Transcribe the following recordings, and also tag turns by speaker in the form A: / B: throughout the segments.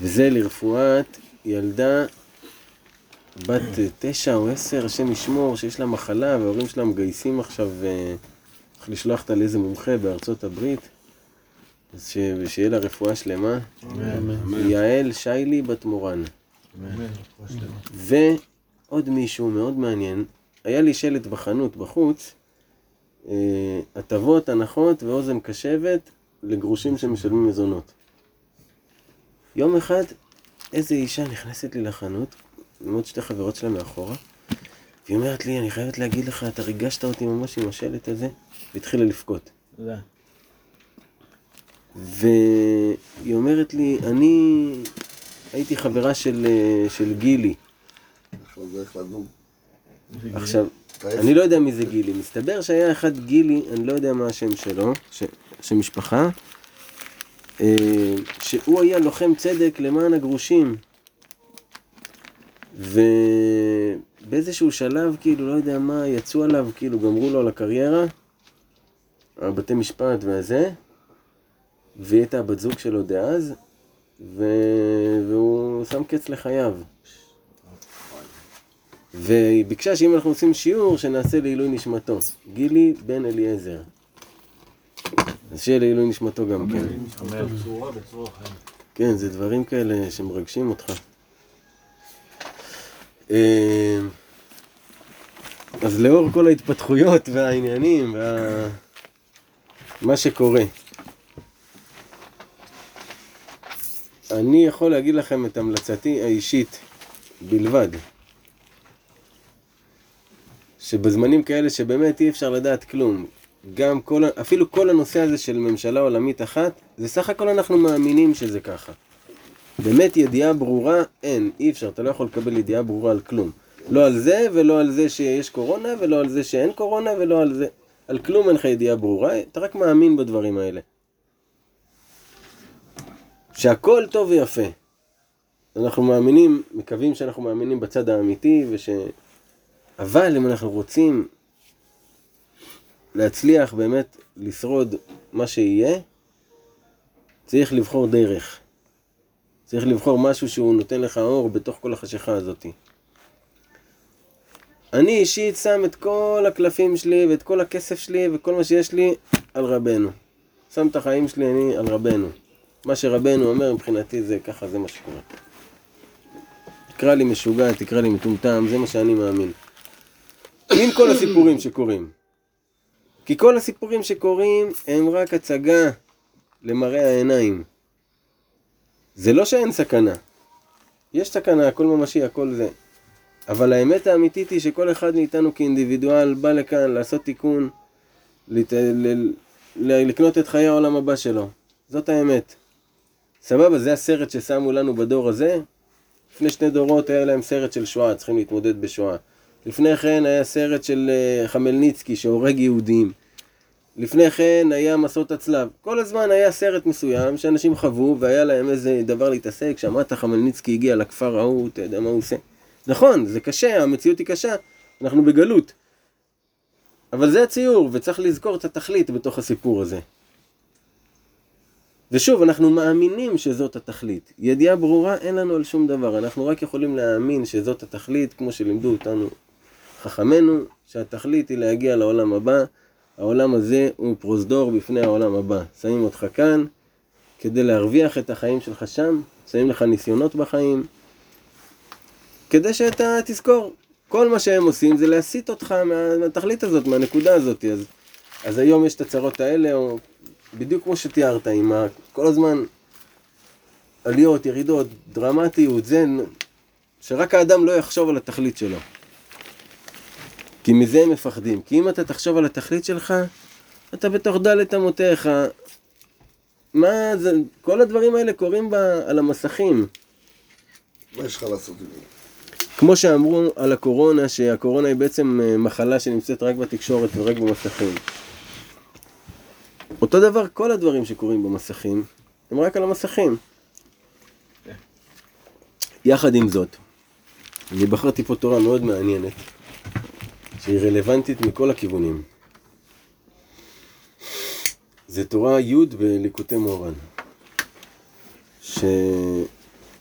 A: וזה לרפואת ילדה בת תשע או עשר, השם ישמור, שיש לה מחלה, וההורים שלה מגייסים עכשיו, אה, צריך לשלוח אותה לאיזה מומחה בארצות הברית, אז ש... שיהיה לה רפואה שלמה. יעל שיילי בת מורן. ועוד מישהו מאוד מעניין, היה לי שלט בחנות בחוץ, אה, הטבות, הנחות ואוזן קשבת לגרושים שמשלמים מזונות. יום אחד איזה אישה נכנסת לי לחנות, עם עוד שתי חברות שלה מאחורה, והיא אומרת לי, אני חייבת להגיד לך, אתה ריגשת אותי ממש עם השלט הזה, והתחילה לבכות.
B: תודה.
A: והיא אומרת לי, אני הייתי חברה של, אה, של גילי.
C: עכשיו
A: אני לא יודע מי זה גילי, מסתבר שהיה אחד גילי, אני לא יודע מה השם שלו, ש- שם משפחה, שהוא היה לוחם צדק למען הגרושים. ובאיזשהו שלב, כאילו, לא יודע מה, יצאו עליו, כאילו, גמרו לו על הקריירה, הבתי משפט והזה, והיא הייתה הבת זוג שלו דאז, ו... והוא שם קץ לחייו. והיא ביקשה שאם אנחנו עושים שיעור, שנעשה לעילוי נשמתו. גילי בן אליעזר. אז שיהיה לעילוי נשמתו גם כן. כן, זה דברים כאלה שמרגשים אותך. אה, אז לאור כל ההתפתחויות והעניינים וה... מה שקורה, אני יכול להגיד לכם את המלצתי האישית בלבד, שבזמנים כאלה שבאמת אי אפשר לדעת כלום, גם כל, אפילו כל הנושא הזה של ממשלה עולמית אחת, זה סך הכל אנחנו מאמינים שזה ככה. באמת ידיעה ברורה אין, אי אפשר, אתה לא יכול לקבל ידיעה ברורה על כלום. לא על זה ולא על זה שיש קורונה ולא על זה שאין קורונה ולא על זה, על כלום אין לך ידיעה ברורה, אתה רק מאמין בדברים האלה. שהכל טוב ויפה. אנחנו מאמינים, מקווים שאנחנו מאמינים בצד האמיתי וש... אבל אם אנחנו רוצים להצליח באמת לשרוד מה שיהיה, צריך לבחור דרך. צריך לבחור משהו שהוא נותן לך אור בתוך כל החשיכה הזאת. אני אישית שם את כל הקלפים שלי ואת כל הכסף שלי וכל מה שיש לי על רבנו. שם את החיים שלי אני על רבנו. מה שרבנו אומר מבחינתי זה ככה, זה מה שקורה. תקרא לי משוגע, תקרא לי מטומטם, זה מה שאני מאמין. עם כל הסיפורים שקורים. כי כל הסיפורים שקורים הם רק הצגה למראה העיניים. זה לא שאין סכנה. יש סכנה, הכל ממשי, הכל זה. אבל האמת האמיתית היא שכל אחד מאיתנו כאינדיבידואל בא לכאן לעשות תיקון, לת... ל... ל... לקנות את חיי העולם הבא שלו. זאת האמת. סבבה, זה הסרט ששמו לנו בדור הזה. לפני שני דורות היה להם סרט של שואה, צריכים להתמודד בשואה. לפני כן היה סרט של אה, חמלניצקי שהורג יהודים. לפני כן היה מסעות הצלב. כל הזמן היה סרט מסוים שאנשים חוו והיה להם איזה דבר להתעסק. שמעת חמלניצקי הגיע לכפר ההוא, אתה יודע מה הוא עושה. נכון, זה קשה, המציאות היא קשה, אנחנו בגלות. אבל זה הציור, וצריך לזכור את התכלית בתוך הסיפור הזה. ושוב, אנחנו מאמינים שזאת התכלית. ידיעה ברורה אין לנו על שום דבר, אנחנו רק יכולים להאמין שזאת התכלית, כמו שלימדו אותנו חכמינו, שהתכלית היא להגיע לעולם הבא. העולם הזה הוא פרוזדור בפני העולם הבא. שמים אותך כאן כדי להרוויח את החיים שלך שם, שמים לך ניסיונות בחיים, כדי שאתה תזכור. כל מה שהם עושים זה להסיט אותך מה- מהתכלית הזאת, מהנקודה הזאת. אז, אז היום יש את הצרות האלה, או בדיוק כמו שתיארת, עם ה, כל הזמן עליות, ירידות, דרמטיות, זה שרק האדם לא יחשוב על התכלית שלו. כי מזה הם מפחדים. כי אם אתה תחשוב על התכלית שלך, אתה בתוך דלת אמותיך. מה זה, כל הדברים האלה קורים ב, על המסכים.
C: מה יש לך לעשות עם זה?
A: כמו שאמרו על הקורונה, שהקורונה היא בעצם אה, מחלה שנמצאת רק בתקשורת ורק במסכים. אותו דבר, כל הדברים שקורים במסכים, הם רק על המסכים. יחד עם זאת, אני בחרתי פה תורה מאוד מעניינת, שהיא רלוונטית מכל הכיוונים. זה תורה י' בליקוטי מורן, ש...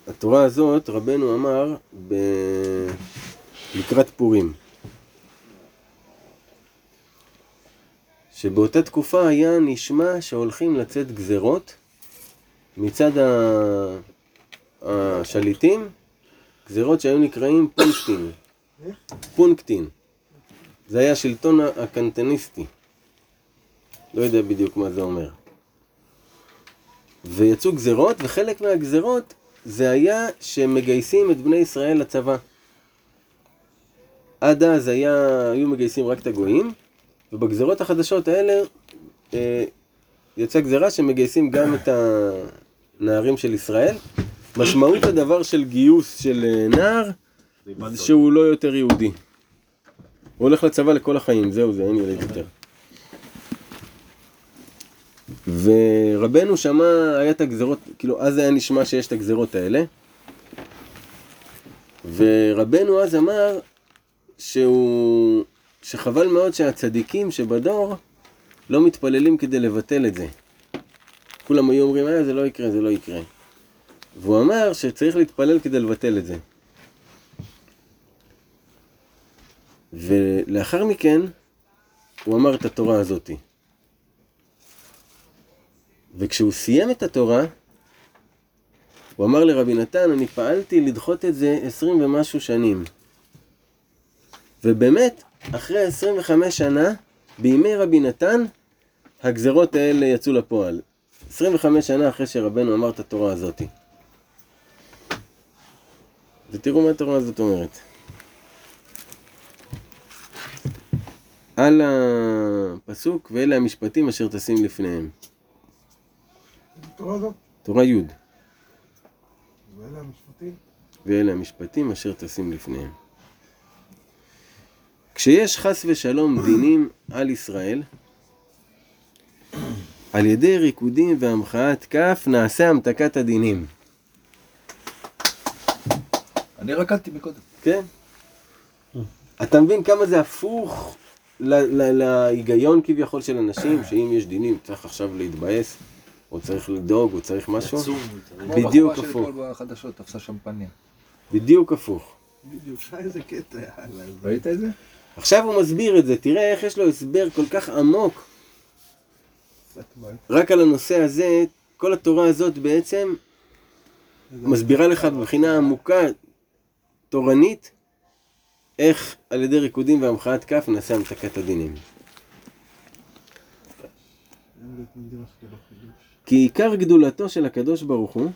A: שהתורה הזאת, רבנו אמר ב... לקראת פורים. שבאותה תקופה היה נשמע שהולכים לצאת גזרות מצד ה- השליטים, גזרות שהיו נקראים פונקטין. פונקטין. זה היה השלטון הקנטניסטי. לא יודע בדיוק מה זה אומר. ויצאו גזרות, וחלק מהגזרות זה היה שמגייסים את בני ישראל לצבא. עד אז היה, היו מגייסים רק את הגויים, ובגזרות החדשות האלה אה, יצאה גזרה שמגייסים גם את הנערים של ישראל. משמעות הדבר של גיוס של אה, נער זה שהוא לא יותר יהודי. הוא הולך לצבא לכל החיים, זהו זה, אין ילד יותר. ורבנו שמע, היה את הגזרות, כאילו אז היה נשמע שיש את הגזרות האלה. ורבנו אז אמר שהוא, שחבל מאוד שהצדיקים שבדור לא מתפללים כדי לבטל את זה. כולם היו אומרים, אה, זה לא יקרה, זה לא יקרה. והוא אמר שצריך להתפלל כדי לבטל את זה. ולאחר מכן, הוא אמר את התורה הזאתי. וכשהוא סיים את התורה, הוא אמר לרבי נתן, אני פעלתי לדחות את זה עשרים ומשהו שנים. ובאמת, אחרי 25 שנה, בימי רבי נתן, הגזרות האלה יצאו לפועל. 25 שנה אחרי שרבנו אמר את התורה הזאתי. ותראו מה התורה הזאת אומרת. על הפסוק, ואלה המשפטים אשר תשים לפניהם. תורה י'
D: ואלה המשפטים.
A: ואלה המשפטים אשר תשים לפניהם. כשיש חס ושלום דינים על ישראל, על ידי ריקודים והמחאת כף נעשה המתקת הדינים.
B: אני רקדתי מקודם.
A: כן? אתה מבין כמה זה הפוך להיגיון כביכול של אנשים, שאם יש דינים צריך עכשיו להתבאס, או צריך לדאוג, או צריך משהו?
B: עצום.
A: בדיוק
E: כמו
A: הפוך.
E: בחורה של אתמול בחדשות, תפסה שמפניה.
A: בדיוק הפוך.
D: בדיוק, איזה קטע,
E: ראית את זה?
A: עכשיו הוא מסביר את זה, תראה איך יש לו הסבר כל כך עמוק רק על הנושא הזה, כל התורה הזאת בעצם מסבירה לך מבחינה עמוקה, תורנית, איך על ידי ריקודים והמחאת כף נעשה המתקת הדינים. כי עיקר גדולתו של הקדוש ברוך הוא,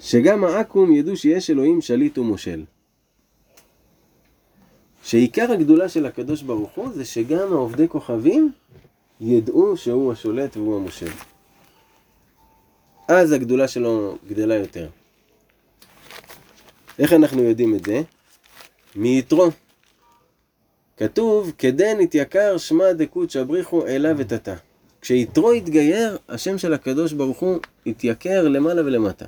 A: שגם העכו"ם ידעו שיש אלוהים שליט ומושל. שעיקר הגדולה של הקדוש ברוך הוא זה שגם העובדי כוכבים ידעו שהוא השולט והוא המושל. אז הגדולה שלו גדלה יותר. איך אנחנו יודעים את זה? מיתרו. כתוב, כדן התייקר שמע דקות שבריחו אליו ותתה. כשיתרו התגייר, השם של הקדוש ברוך הוא התייקר למעלה ולמטה.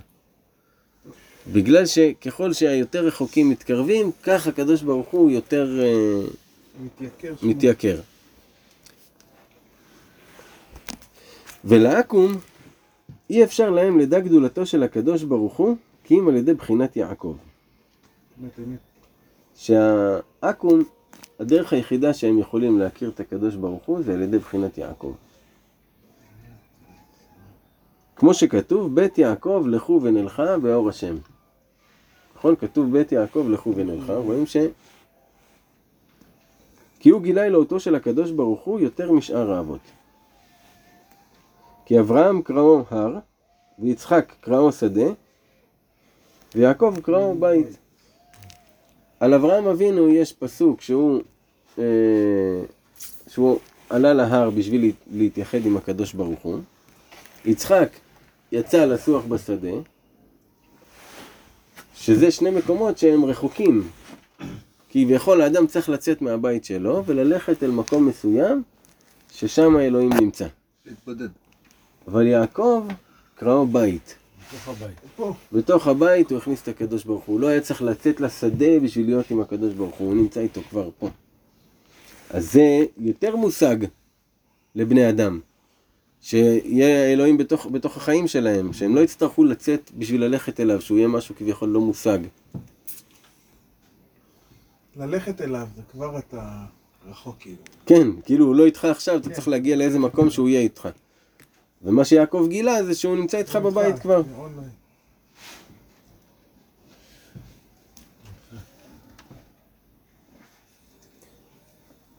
A: בגלל שככל שהיותר רחוקים מתקרבים, כך הקדוש ברוך הוא יותר אה,
D: מתייקר.
A: ולעכו"ם אי אפשר להם לדע גדולתו של הקדוש ברוך הוא, כי אם על ידי בחינת יעקב.
D: אמת, אמת.
A: שהעכו"ם, הדרך היחידה שהם יכולים להכיר את הקדוש ברוך הוא זה על ידי בחינת יעקב. כמו שכתוב, בית יעקב לכו ונלכה באור השם. נכון? כתוב בית יעקב לכו ונלכה, רואים ש... כי הוא גילה אלוהותו של הקדוש ברוך הוא יותר משאר האבות. כי אברהם קראו הר, ויצחק קראו שדה, ויעקב קראו בית. על אברהם אבינו יש פסוק שהוא, אה, שהוא עלה להר בשביל להת- להתייחד עם הקדוש ברוך הוא. יצחק יצא לסוח בשדה, שזה שני מקומות שהם רחוקים. כביכול האדם צריך לצאת מהבית שלו וללכת אל מקום מסוים ששם האלוהים נמצא.
E: להתבודד.
A: אבל יעקב קראו בית.
B: בתוך הבית.
D: פה,
A: בתוך הבית הוא הכניס את הקדוש ברוך הוא. הוא לא היה צריך לצאת לשדה בשביל להיות עם הקדוש ברוך הוא, הוא נמצא איתו כבר פה. אז זה יותר מושג לבני אדם. שיהיה אלוהים בתוך, בתוך החיים שלהם, שהם לא יצטרכו לצאת בשביל ללכת אליו, שהוא יהיה משהו כביכול לא מושג.
D: ללכת אליו, זה כבר אתה רחוק כאילו.
A: כן, כאילו הוא לא איתך עכשיו, אתה צריך להגיע לאיזה מקום שהוא יהיה איתך. ומה שיעקב גילה זה שהוא נמצא איתך בבית כבר.
D: אונליין.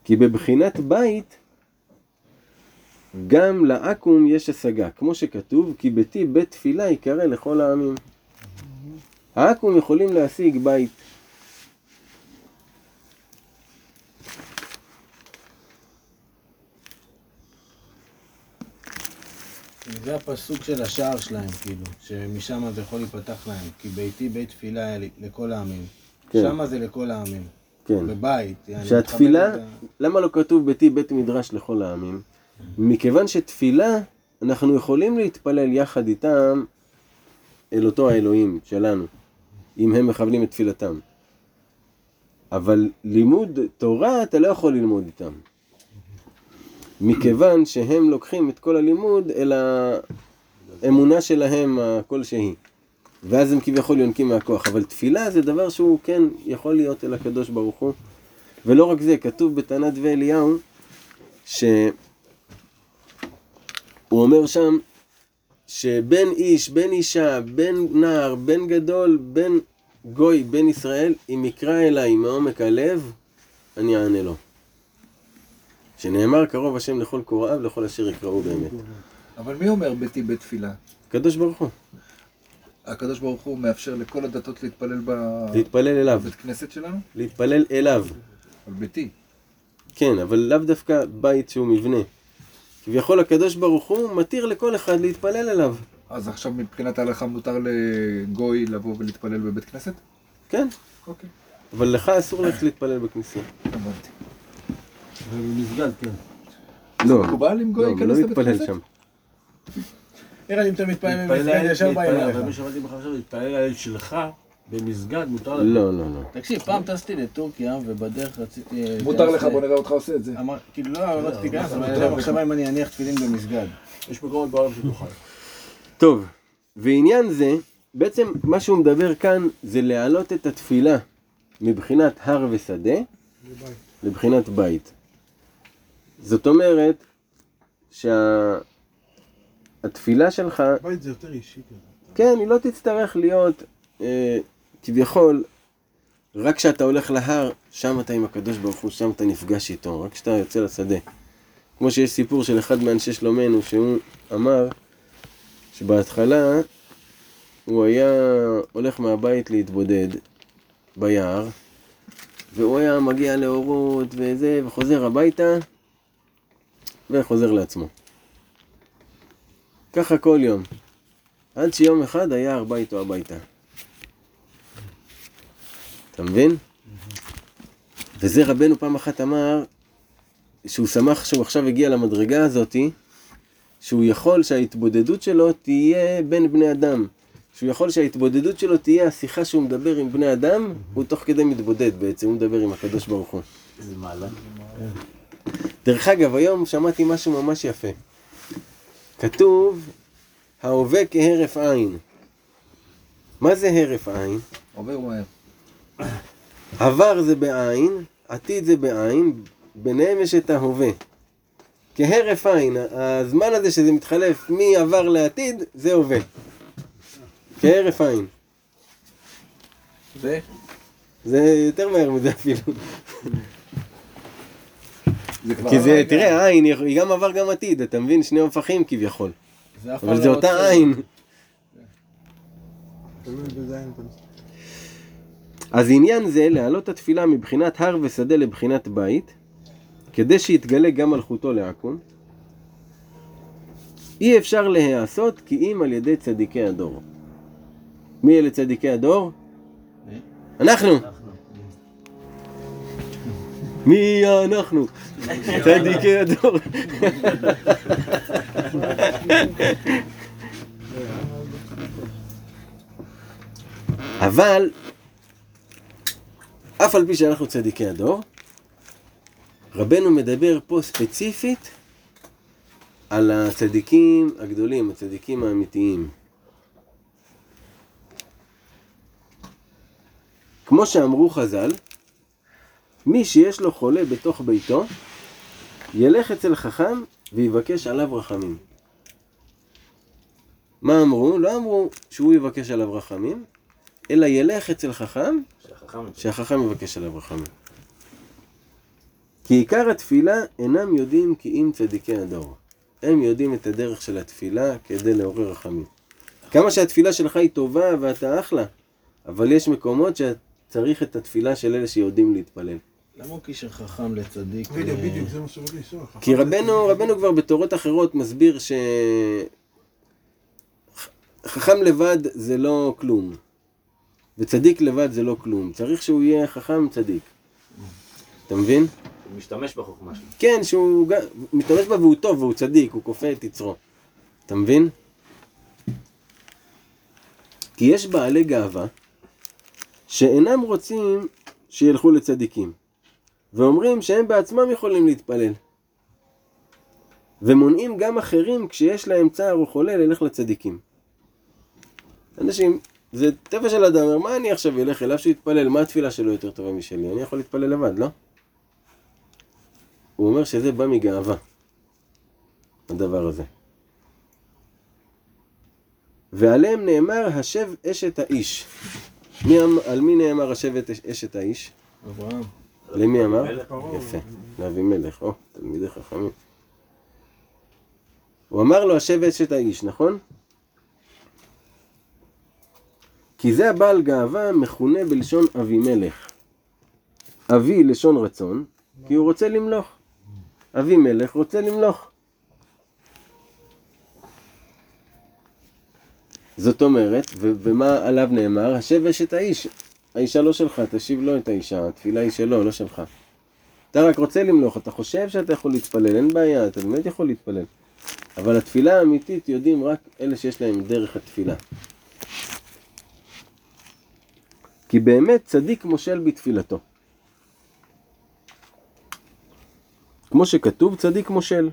A: כי בבחינת בית, גם לעכו"ם יש השגה, כמו שכתוב, כי ביתי בית תפילה יקרא לכל העמים. העכו"ם יכולים להשיג בית.
F: זה הפסוק של השער שלהם, כאילו, שמשם זה יכול להיפתח להם. כי ביתי בית תפילה היה לכל העמים.
A: כן.
F: שמה זה לכל העמים.
A: כן.
F: בבית.
A: שהתפילה,
F: את
A: למה לא כתוב ביתי בית מדרש לכל העמים? מכיוון שתפילה, אנחנו יכולים להתפלל יחד איתם אל אותו האלוהים שלנו, אם הם מכוונים את תפילתם. אבל לימוד תורה אתה לא יכול ללמוד איתם. מכיוון שהם לוקחים את כל הלימוד אל האמונה שלהם הכלשהי. ואז הם כביכול יונקים מהכוח. אבל תפילה זה דבר שהוא כן יכול להיות אל הקדוש ברוך הוא. ולא רק זה, כתוב בתנת ואליהו, שהוא אומר שם, שבן איש, בן אישה, בן נער, בן גדול, בן גוי, בן ישראל, אם יקרא אליי מעומק הלב, אני אענה לו. שנאמר קרוב השם לכל קוראיו, לכל אשר יקראו באמת.
E: אבל מי אומר ביתי בית תפילה?
A: הקדוש ברוך הוא,
E: הקדוש ברוך הוא מאפשר לכל הדתות להתפלל ב-
A: להתפלל אליו,
E: בבית כנסת שלנו?
A: להתפלל אליו.
E: על ביתי.
A: כן, אבל לאו דווקא בית שהוא מבנה. כביכול הקדוש ברוך הוא מתיר לכל אחד להתפלל אליו.
E: אז עכשיו מבחינת ההלכה מותר לגוי לבוא ולהתפלל בבית כנסת?
A: כן,
E: אוקיי.
A: אבל לך אסור ללכת להתפלל בכניסה.
E: הבנתי.
B: במסגד, כן.
A: לא,
E: מקובל עם גוי
A: לא, לא
E: כנסת?
A: שם.
F: נראה לי אם אתה מתפלל במסגד ישר
B: להתפלל-
F: אליך.
B: מה שמעתי ממך עכשיו, להתפלל על שלך במסגד, מותר לך.
A: לא, לא, לא.
F: תקשיב, פעם טסתי לטורקיה ובדרך רציתי...
E: מותר
F: להיכנס
E: לך, בוא נראה אותך עושה את זה.
F: אמר, כאילו לא, לא רציתי להיכנס, אבל
B: מותר
F: היה לי
B: לך.
F: מחשבה אם אני אניח תפילין במסגד.
B: יש מקומות בעולם שתוכל.
A: טוב, ועניין זה, בעצם מה שהוא מדבר כאן זה להעלות את התפילה מבחינת הר ושדה לבחינת בית. זאת אומרת שהתפילה שלך
D: בית זה יותר אישי כזה.
A: כן, היא לא תצטרך להיות אה, כביכול, רק כשאתה הולך להר, שם אתה עם הקדוש ברוך הוא, שם אתה נפגש איתו, רק כשאתה יוצא לשדה. כמו שיש סיפור של אחד מאנשי שלומנו, שהוא אמר שבהתחלה הוא היה הולך מהבית להתבודד ביער, והוא היה מגיע לאורות וזה, וחוזר הביתה, וחוזר לעצמו. ככה כל יום. עד שיום אחד היער בא איתו הביתה. אתה מבין? וזה רבנו פעם אחת אמר, שהוא שמח שהוא עכשיו הגיע למדרגה הזאתי, שהוא יכול שההתבודדות שלו תהיה בין בני אדם. שהוא יכול שההתבודדות שלו תהיה השיחה שהוא מדבר עם בני אדם, הוא תוך כדי מתבודד בעצם, הוא מדבר עם הקדוש ברוך הוא.
B: איזה מעלה.
A: דרך אגב, היום שמעתי משהו ממש יפה. כתוב, ההווה כהרף עין. מה זה הרף עין?
E: עובר מהר.
A: עבר זה בעין, עתיד זה בעין, ביניהם יש את ההווה. כהרף עין, הזמן הזה שזה מתחלף מעבר לעתיד, זה הווה. כהרף עין.
F: ו?
A: זה יותר מהר מזה אפילו. כי זה, תראה, עין היא גם עבר גם עתיד, אתה מבין? שני הופכים כביכול. אבל זה
F: לא
A: אותה. עין. אז עניין זה להעלות התפילה מבחינת הר ושדה לבחינת בית, כדי שיתגלה גם מלכותו לעכו"ם. אי אפשר להיעשות כי אם על ידי צדיקי הדור. מי אלה צדיקי הדור? אנחנו. מי אנחנו? צדיקי הדור. אבל אף על פי שאנחנו צדיקי הדור, רבנו מדבר פה ספציפית על הצדיקים הגדולים, הצדיקים האמיתיים. כמו שאמרו חז"ל, מי שיש לו חולה בתוך ביתו, ילך אצל חכם ויבקש עליו רחמים. מה אמרו? לא אמרו שהוא יבקש עליו רחמים, אלא ילך אצל חכם,
G: שהחכם
A: שהחכם יבקש עליו רחמים. כי עיקר התפילה אינם יודעים כי אם צדיקי הדור. הם יודעים את הדרך של התפילה כדי לעורר רחמים. כמה שהתפילה שלך היא טובה ואתה אחלה, אבל יש מקומות שצריך את התפילה של אלה שיודעים להתפלל.
F: למה הוא קישר חכם לצדיק?
D: בדיוק, זה מה שבאתי לשאול.
A: כי רבנו, רבנו כבר בתורות אחרות מסביר ש... חכם לבד זה לא כלום, וצדיק לבד זה לא כלום. צריך שהוא יהיה חכם צדיק. אתה מבין?
G: הוא משתמש בחוכמה שלו.
A: כן, שהוא משתמש בה והוא טוב והוא צדיק, הוא כופה את יצרו. אתה מבין? כי יש בעלי גאווה שאינם רוצים שילכו לצדיקים, ואומרים שהם בעצמם יכולים להתפלל. ומונעים גם אחרים כשיש להם צער או חולה ללך לצדיקים. אנשים, זה טבע של אדם, אומר, מה אני עכשיו אלך אליו שיתפלל? מה התפילה שלו יותר טובה משלי? אני יכול להתפלל לבד, לא? הוא אומר שזה בא מגאווה, הדבר הזה. ועליהם נאמר, השב אשת האיש. מי, אמ- על מי נאמר השב אשת האיש?
F: אברהם.
A: למי אמר?
G: מלך.
A: יפה, לאבימלך, או, תלמידי חכמים. הוא אמר לו, השב אשת האיש, נכון? כי זה הבעל גאווה מכונה בלשון אבימלך. אבי לשון רצון, כי הוא רוצה למלוך. אבימלך רוצה למלוך. זאת אומרת, ו- ומה עליו נאמר? השב אשת האיש. האישה לא שלך, תשיב לו את האישה, התפילה היא שלו, לא שלך. אתה רק רוצה למלוך, אתה חושב שאתה יכול להתפלל, אין בעיה, אתה באמת יכול להתפלל. אבל התפילה האמיתית יודעים רק אלה שיש להם דרך התפילה. כי באמת צדיק מושל בתפילתו. כמו שכתוב, צדיק מושל.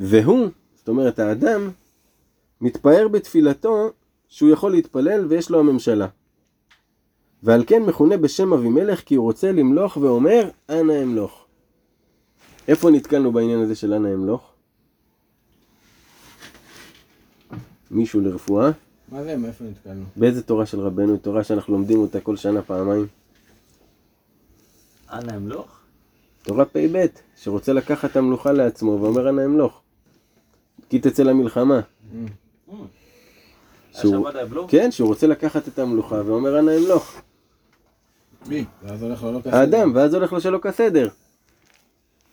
A: והוא, זאת אומרת האדם, מתפאר בתפילתו שהוא יכול להתפלל ויש לו הממשלה. ועל כן מכונה בשם אבימלך כי הוא רוצה למלוך ואומר, אנא אמלוך. איפה נתקלנו בעניין הזה של אנא אמלוך? מישהו לרפואה?
F: מה זה, מאיפה נתקלנו?
A: באיזה תורה של רבנו? היא תורה שאנחנו לומדים אותה כל שנה פעמיים.
G: אנא אמלוך?
A: תורה פ"ב, שרוצה לקחת המלוכה לעצמו ואומר אנא אמלוך. כי תצא למלחמה. שהוא-? כן, שהוא רוצה לקחת את המלוכה ואומר אנא אמלוך.
F: מי? ואז הולך לו לא כסף.
A: האדם, ואז הולך לו שלא כסדר.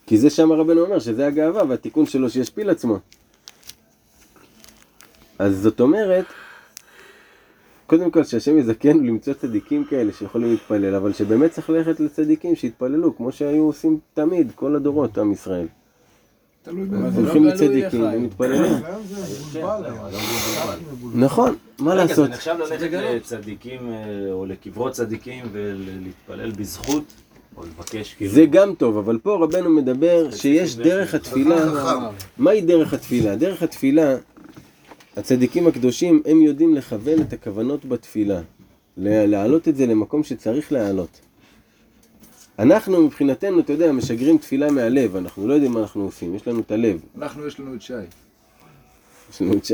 A: כי זה שם הרבנו אומר שזה הגאווה והתיקון שלו שישפיל עצמו. אז זאת אומרת, קודם כל שהשם יזכנו למצוא צדיקים כאלה שיכולים להתפלל, אבל שבאמת צריך ללכת לצדיקים שיתפללו, כמו שהיו עושים תמיד, כל הדורות, עם ישראל.
E: תלוי
F: אבל
E: באיזה.
F: זה לא
A: הולכים
F: גלוי
A: לצדיקים
F: לך.
A: ומתפללים. נכון, מה
G: רגע,
A: לעשות?
G: זה נחשב ללכת לצדיקים אה, או לקברות צדיקים ולהתפלל בזכות, או לבקש כאילו...
A: זה גם טוב, אבל פה רבנו מדבר שיש דרך התפילה. מהי דרך התפילה? דרך התפילה, הצדיקים הקדושים, הם יודעים לכוון את הכוונות בתפילה. לה- להעלות את זה למקום שצריך להעלות. אנחנו מבחינתנו, אתה יודע, משגרים תפילה מהלב, אנחנו לא יודעים מה אנחנו עושים, יש לנו את הלב,
E: אנחנו, יש לנו את שי.
A: יש לנו את שי.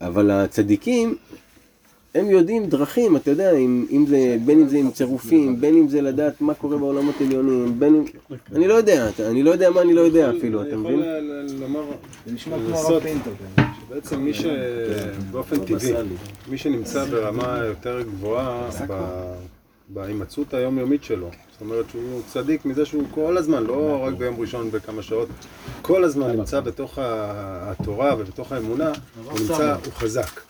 A: אבל הצדיקים, הם יודעים דרכים, אתה יודע, אם, אם זה, בין אם זה עם צירופים, בין אם זה לדעת מה קורה בעולמות עליונים, בין אם... אני לא יודע, אתה- אני לא יודע מה אני לא יודע אפילו, אתה
H: אני
A: מבין?
H: יכול ל- ל- לומר
F: זה נשמע כמו. הרב פינטו כזה.
H: שבעצם מי שבאופן טבעי, מי שנמצא ברמה יותר גבוהה בהימצאות היומיומית שלו, זאת אומרת שהוא צדיק מזה שהוא כל הזמן, לא רק ביום ראשון בכמה שעות, כל הזמן נמצא בתוך התורה ובתוך האמונה, הוא נמצא, הוא חזק.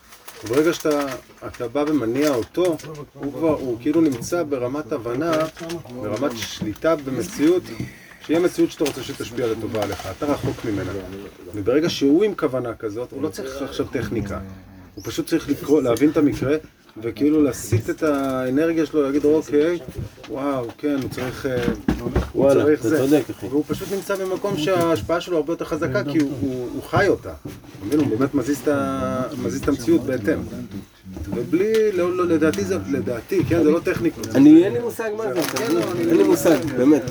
H: וברגע שאתה אתה בא ומניע אותו, הוא כבר, הוא כאילו נמצא ברמת הבנה, ברמת שליטה במציאות, שהיא המציאות שאתה רוצה שתשפיע לטובה עליך, אתה רחוק ממנה. וברגע שהוא עם כוונה כזאת, הוא לא צריך עכשיו טכניקה. הוא פשוט צריך לקרוא, להבין את המקרה וכאילו להסיט את האנרגיה שלו, להגיד אוקיי, וואו, כן, הוא צריך, אה, הוא
A: וואלה,
H: צריך
A: אתה
H: זה.
A: צודק, אחי.
H: והוא פשוט נמצא במקום שההשפעה שלו הרבה יותר חזקה, כי הוא, הוא, הוא חי אותה. אתה מבין? הוא באמת מזיז את, ה- מזיז את המציאות בהתאם. ובלי, לא, לא, לדעתי זה, לדעתי, כן, זה לא טכניקות.
A: אני, אין לי מושג מה זה? אין לי מושג, באמת.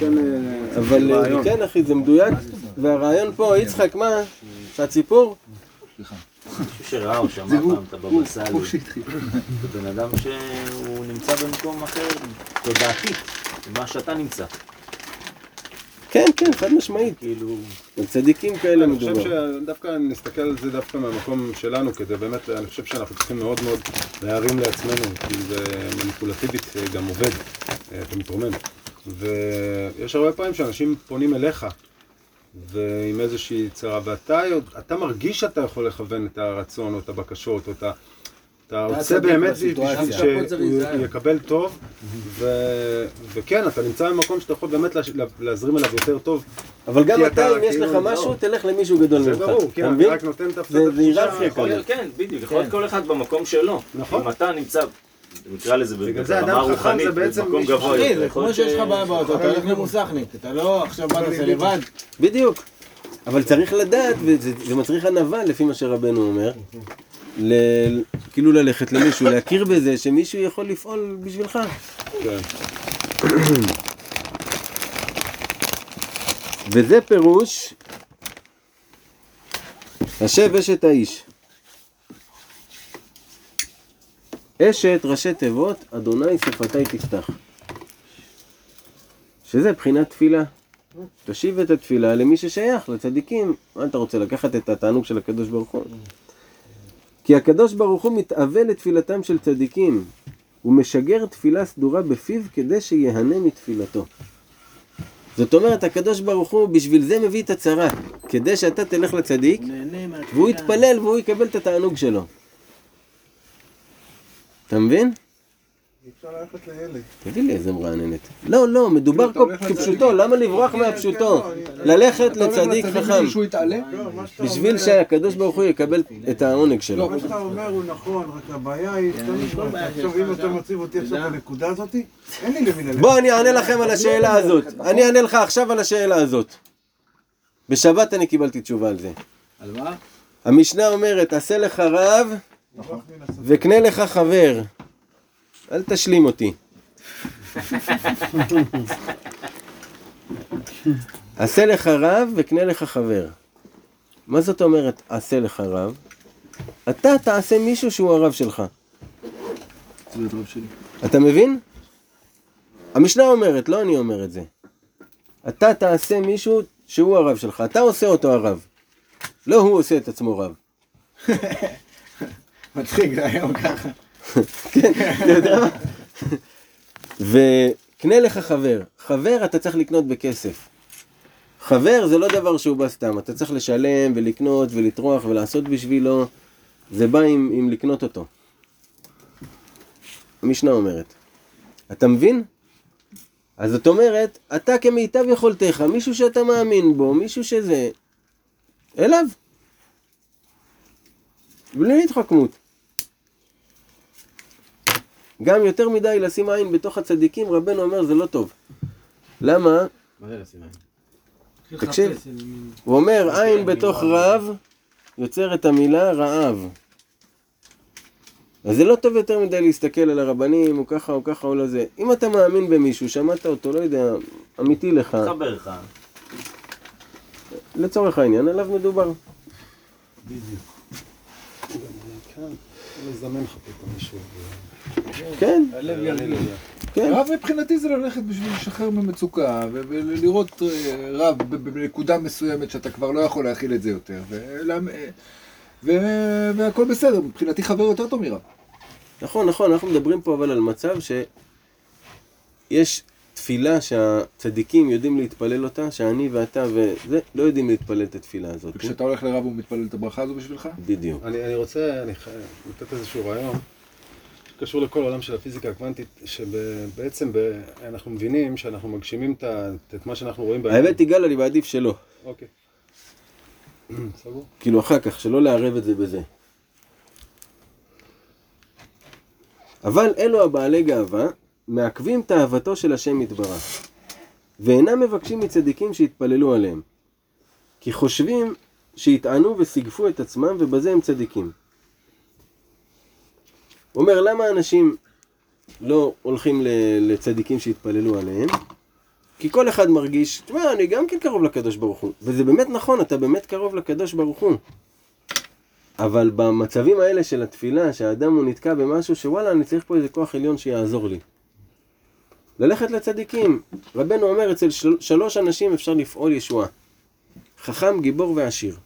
H: כן, אה,
A: אבל. כן, אחי, זה מדויק. והרעיון פה, יצחק, מה? שהציפור?
G: מישהו שראה או שמע פעם את הבבא סאלי, זה בן אדם שהוא נמצא במקום אחר, תודעתי, ממה שאתה נמצא.
A: כן, כן, חד משמעית.
G: כאילו,
A: על צדיקים כאלה
H: אני חושב
A: מדובר.
H: שדווקא נסתכל על זה דווקא מהמקום שלנו, כדי באמת, אני חושב שאנחנו צריכים מאוד מאוד להרים לעצמנו, כי זה מניפולטיבית אה, גם עובד, אה, אתה מתרומם. ויש הרבה פעמים שאנשים פונים אליך, ועם איזושהי צרה, ואתה אתה מרגיש שאתה יכול לכוון את הרצון או את הבקשות, או את ה... אתה רוצה באמת. בשביל שהוא. יקבל טוב, ו- וכן, אתה נמצא במקום שאתה יכול באמת להזרים אליו יותר טוב,
A: אבל גם אתה, אם יש
H: כאילו-
A: לך משהו, תלך למישהו גדול
H: זה
A: ממך.
H: ברור, כן,
A: אתה
H: אני
A: מבין?
H: רק נותן את
A: זה
H: התחושה.
A: זה היררכיה
G: יכול להיות,
A: כזאת.
G: כן, בדיוק, יכול להיות כל אחד במקום שלו.
H: נכון.
G: אם אתה נמצא, נקרא לזה ברמה רוחנית, במקום גבוה יותר.
F: זה כמו שיש לך בעיה באוטו, אתה הולך למוסכניק, אתה לא עכשיו בא לעשות לבד.
A: בדיוק. אבל צריך לדעת, וזה זה מצריך ענווה לפי מה שרבנו אומר, ל- כאילו ללכת למישהו, להכיר בזה שמישהו יכול לפעול בשבילך.
H: כן.
A: וזה פירוש השב אשת האיש. אשת ראשי תיבות, אדוני שפתי תפתח. שזה בחינת תפילה. תשיב את התפילה למי ששייך, לצדיקים. מה אתה רוצה, לקחת את התענוג של הקדוש ברוך הוא? כי הקדוש ברוך הוא מתאווה לתפילתם של צדיקים. הוא משגר תפילה סדורה בפיו כדי שיהנה מתפילתו. זאת אומרת, הקדוש ברוך הוא בשביל זה מביא את הצרה, כדי שאתה תלך לצדיק. והוא יתפלל והוא יקבל את התענוג שלו. אתה מבין?
D: אפשר ללכת לילד.
A: תביא לי איזה מרעננת. לא, לא, מדובר פה. כפשוטו, למה לברוח מהפשוטו? ללכת
E: אתה הולך
A: לצדיק חכם,
E: בשביל שהוא יתעלה?
D: לא,
A: בשביל שהקדוש ברוך הוא יקבל את העונג שלו.
D: מה שאתה אומר הוא נכון, רק הבעיה היא,
F: כן,
D: עכשיו אם אתה. מציב אותי עכשיו. בנקודה הזאת, אין לי למי ללכת.
A: בוא אני אענה לכם על השאלה הזאת. אני אענה לך עכשיו על השאלה הזאת. בשבת אני קיבלתי תשובה על זה.
F: על מה?
A: המשנה אומרת, עשה לך רב וקנה לך חבר. אל תשלים אותי. עשה לך רב וקנה לך חבר. מה זאת אומרת עשה לך רב? אתה תעשה מישהו שהוא הרב שלך. אתה מבין? המשנה אומרת, לא אני אומר את זה. אתה תעשה מישהו שהוא הרב שלך, אתה עושה אותו הרב. לא הוא עושה את עצמו רב.
F: מצחיק, זה היום ככה.
A: כן, אתה יודע מה? וקנה לך חבר. חבר אתה צריך לקנות בכסף. חבר זה לא דבר שהוא בא סתם, אתה צריך לשלם ולקנות ולטרוח ולעשות בשבילו. זה בא עם, עם לקנות אותו. המשנה אומרת. אתה מבין? אז זאת אומרת, אתה כמיטב יכולתך, מישהו שאתה מאמין בו, מישהו שזה, אליו. בלי התחכמות. גם יותר מדי לשים עין בתוך הצדיקים, רבנו אומר זה לא טוב. למה?
F: מה זה לשים עין?
A: תקשיב, הוא אומר עין בתוך רב יוצר את המילה רעב. אז זה לא טוב יותר מדי להסתכל על הרבנים, או ככה או ככה או לזה. אם אתה מאמין במישהו, שמעת אותו, לא יודע, אמיתי לך,
G: חבר לך.
A: לצורך העניין, עליו מדובר.
H: כן, לזמן לך פתאום מישהו.
A: כן. כן.
E: רב מבחינתי זה ללכת בשביל לשחרר ממצוקה, ולראות אה, רב בנקודה מסוימת שאתה כבר לא יכול להכיל את זה יותר, והכל בסדר, מבחינתי חבר יותר טוב מרב.
A: נכון, נכון, אנחנו מדברים פה אבל על מצב שיש תפילה שהצדיקים יודעים להתפלל אותה, שאני ואתה וזה, לא יודעים להתפלל את התפילה הזאת.
E: וכשאתה הולך לרב הוא מתפלל את הברכה הזו בשבילך?
A: בדיוק.
H: אני, אני רוצה אני חי- לתת איזשהו רעיון שקשור לכל העולם של הפיזיקה הקוונטית, שבעצם ב, אנחנו מבינים שאנחנו מגשימים את, מה שאנחנו רואים בעיניים.
A: האמת יגאל, אני מעדיף שלא.
H: אוקיי. סגור?
A: כאילו אחר כך, שלא לערב את זה בזה. אבל אלו הבעלי גאווה, מעכבים תאוותו של השם יתברך, ואינם מבקשים מצדיקים שיתפללו עליהם, כי חושבים שיטענו וסיגפו את עצמם, ובזה הם צדיקים. הוא אומר, למה אנשים לא הולכים לצדיקים שיתפללו עליהם? כי כל אחד מרגיש, תשמע, אני גם כן קרוב לקדוש ברוך הוא. וזה באמת נכון, אתה באמת קרוב לקדוש ברוך הוא. אבל במצבים האלה של התפילה, שהאדם הוא נתקע במשהו שוואלה, אני צריך פה איזה כוח עליון שיעזור לי. ללכת לצדיקים. רבנו אומר, אצל של, שלוש אנשים אפשר לפעול ישועה. חכם, גיבור ועשיר.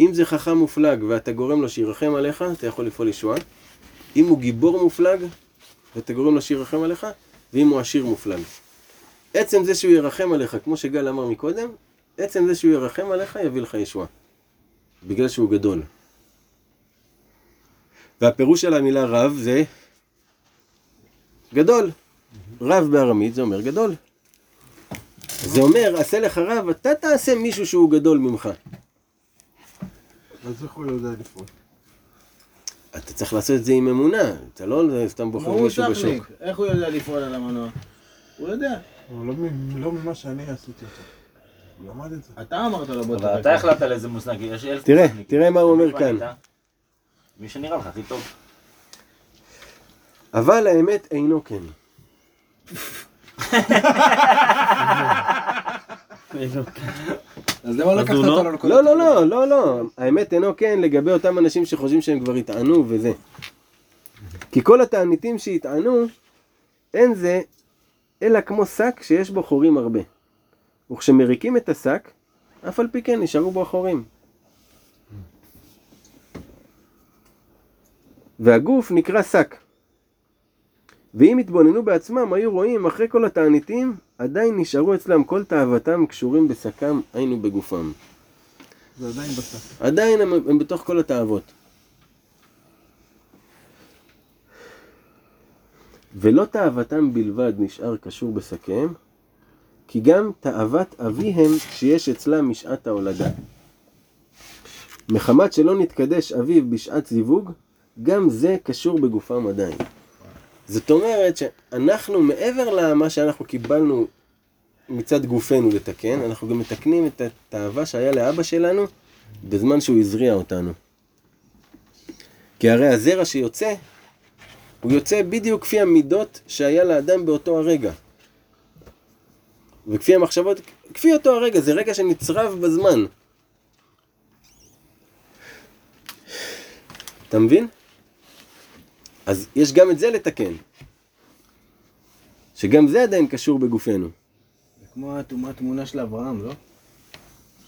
A: אם זה חכם מופלג ואתה גורם לו שירחם עליך, אתה יכול לפעול ישועה. אם הוא גיבור מופלג ואתה גורם לו שירחם עליך, ואם הוא עשיר מופלג. עצם זה שהוא ירחם עליך, כמו שגל אמר מקודם, עצם זה שהוא ירחם עליך יביא לך ישועה. בגלל שהוא גדול. והפירוש של המילה רב זה גדול. רב בארמית זה אומר גדול. זה אומר, עשה לך רב, אתה תעשה מישהו שהוא גדול ממך.
D: אז איך הוא יודע לפעול?
A: אתה צריך לעשות את זה עם אמונה, אתה לא סתם בוחר מישהו בשוק.
F: איך הוא יודע לפעול על המנוע? הוא יודע.
D: לא מ- לא ממה שאני עשיתי אותו.
F: אתה אמרת לו בוא
G: אבל. אתה החלטת על איזה מושג, יש אלף
A: תראה. תראה מה הוא אומר כאן.
G: מי שנראה לך הכי טוב.
A: אבל האמת אינו כן.
E: אז למה לקחת
G: לא?
E: אותנו לכל
A: לא, לא, לא, לא, לא. האמת אינו כן לגבי אותם אנשים שחושבים שהם כבר יטענו וזה. כי כל התעניתים שיטענו, אין זה אלא כמו שק שיש בו חורים הרבה. וכשמריקים את השק, אף על פי כן נשארו בו החורים. והגוף נקרא שק. ואם יתבוננו בעצמם, היו רואים אחרי כל התעניתים, עדיין נשארו אצלם כל תאוותם קשורים בשקם, היינו בגופם.
D: זה עדיין בשק.
A: עדיין הם, הם בתוך כל התאוות. ולא תאוותם בלבד נשאר קשור בשקיהם, כי גם תאוות אביהם שיש אצלם משעת ההולדה. מחמת שלא נתקדש אביו בשעת זיווג, גם זה קשור בגופם עדיין. זאת אומרת שאנחנו, מעבר למה שאנחנו קיבלנו מצד גופנו לתקן, אנחנו גם מתקנים את התאווה שהיה לאבא שלנו בזמן שהוא הזריע אותנו. כי הרי הזרע שיוצא, הוא יוצא בדיוק כפי המידות שהיה לאדם באותו הרגע. וכפי המחשבות, כפי אותו הרגע, זה רגע שנצרב בזמן. אתה מבין? אז יש גם את זה לתקן. שגם זה עדיין קשור בגופנו.
F: זה כמו הטומאת תמונה של אברהם, לא?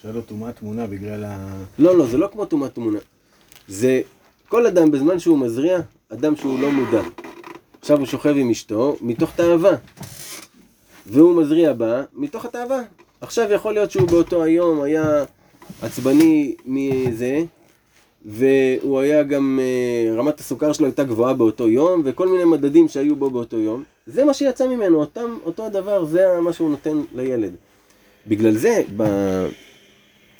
F: שהיה לו טומאת תמונה בגלל ה...
A: לא, לא, זה לא כמו טומאת תמונה. זה כל אדם בזמן שהוא מזריע, אדם שהוא לא מודע. עכשיו הוא שוכב עם אשתו מתוך תאווה. והוא מזריע בה מתוך התאווה. עכשיו יכול להיות שהוא באותו היום היה עצבני מזה, והוא היה גם, אה, רמת הסוכר שלו הייתה גבוהה באותו יום, וכל מיני מדדים שהיו בו באותו יום. זה מה שיצא ממנו, אותם, אותו הדבר, זה מה שהוא נותן לילד. בגלל זה, ב...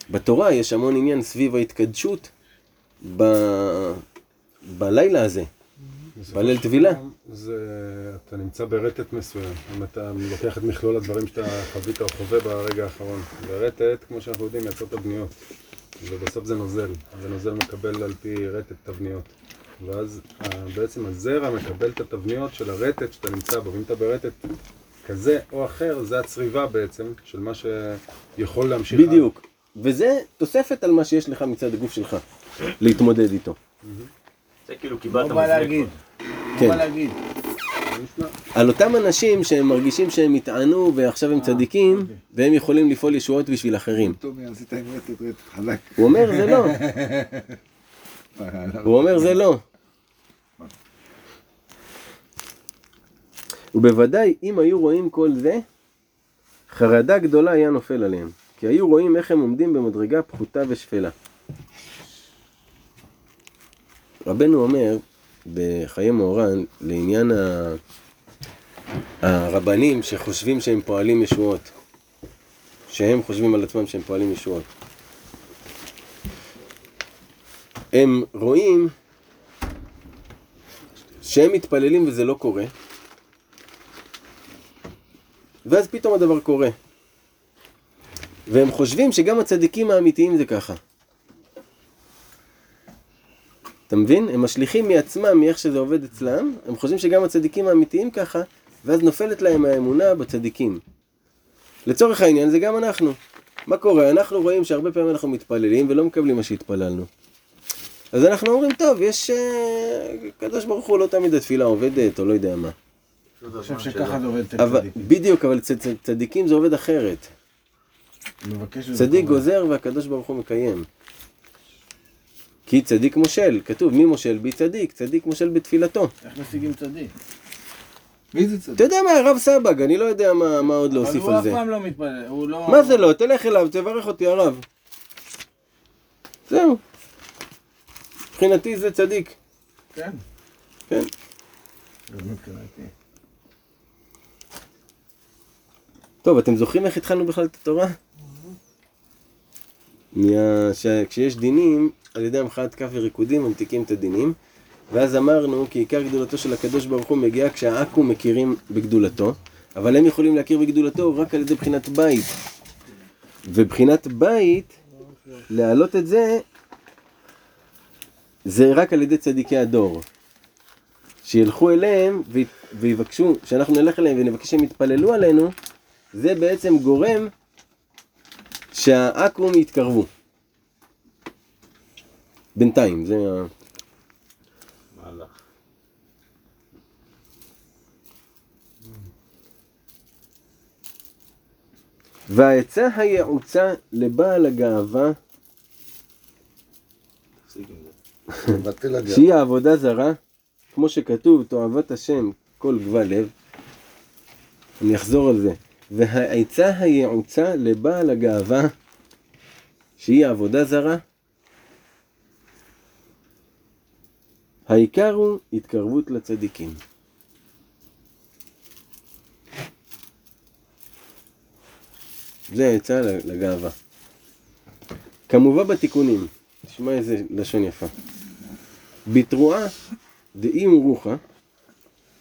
A: בתורה יש המון עניין סביב ההתקדשות ב... בלילה הזה, בליל טבילה.
H: זה, אתה נמצא ברטט מסוים, אם אתה לוקח את מכלול הדברים שאתה חווית או חווה ברגע האחרון. ורטט, כמו שאנחנו יודעים, מייצר תבניות. ובסוף זה נוזל, ונוזל מקבל על פי רטט תבניות. ואז אה, בעצם הזרע מקבל את התבניות של הרטט שאתה נמצא בו, ואם אתה ברטט כזה או אחר, זה הצריבה בעצם של מה שיכול להמשיך.
A: בדיוק. וזה תוספת על מה שיש לך מצד הגוף שלך, להתמודד איתו.
G: זה כאילו קיבלת
F: הוא בא להגיד? מה
A: כן. על אותם אנשים שהם מרגישים שהם התענו ועכשיו הם צדיקים, והם יכולים לפעול ישועות בשביל אחרים. הוא אומר זה לא, הוא אומר זה לא. ובוודאי אם היו רואים כל זה, חרדה גדולה היה נופל עליהם, כי היו רואים איך הם עומדים במדרגה פחותה ושפלה. רבנו אומר בחיי מאורן לעניין ה... הרבנים שחושבים שהם פועלים ישועות, שהם חושבים על עצמם שהם פועלים ישועות. הם רואים שהם מתפללים וזה לא קורה, ואז פתאום הדבר קורה. והם חושבים שגם הצדיקים האמיתיים זה ככה. אתה מבין? הם משליכים מעצמם, מאיך שזה עובד אצלם, הם חושבים שגם הצדיקים האמיתיים ככה, ואז נופלת להם האמונה בצדיקים. לצורך העניין זה גם אנחנו. מה קורה? אנחנו רואים שהרבה פעמים אנחנו מתפללים ולא מקבלים מה שהתפללנו. אז אנחנו אומרים, טוב, יש... אה, קדוש ברוך הוא לא תמיד התפילה עובדת, או לא יודע מה.
F: אני חושב שככה זה עובד אצל צדיקים.
A: בדיוק, אבל אצל צדיקים זה עובד אחרת. צדיק. גוזר והקדוש ברוך הוא מקיים. כי צדיק מושל, כתוב מי מושל בי צדיק, צדיק מושל בתפילתו.
F: איך משיגים צדיק?
E: מי זה
A: אתה
E: צדיק?
A: יודע מה, הרב סבג, אני לא יודע מה, מה עוד
F: אבל
A: להוסיף
F: הוא
A: על
F: אף
A: זה.
F: פעם לא מתפלל, הוא לא...
A: מה זה לא? תלך אליו, תברך אותי הרב. זהו. מבחינתי זה צדיק.
F: כן.
A: כן.
F: מבחינתי.
A: טוב, אתם זוכרים איך התחלנו בכלל את התורה? נהיה, ש... כשיש דינים, על ידי המחאת כף וריקודים ממתיקים את הדינים, ואז אמרנו כי עיקר גדולתו של הקדוש ברוך הוא מגיעה כשהעכו"ם מכירים בגדולתו, אבל הם יכולים להכיר בגדולתו רק על ידי בחינת בית. ובחינת בית, להעלות את זה, זה רק על ידי צדיקי הדור. שילכו אליהם ויבקשו, שאנחנו נלך אליהם ונבקש שהם יתפללו עלינו, זה בעצם גורם שהעכו"ם יתקרבו. בינתיים, זה ה... והעצה היעוצה לבעל הגאווה. שהיא העבודה זרה, כמו שכתוב, תועבת השם כל גבל לב. אני אחזור על זה. והעצה היעוצה לבעל הגאווה, שהיא העבודה זרה, העיקר הוא התקרבות לצדיקים. זה העצה לגאווה. כמובן בתיקונים, תשמע איזה לשון יפה. בתרועה דאם רוחה,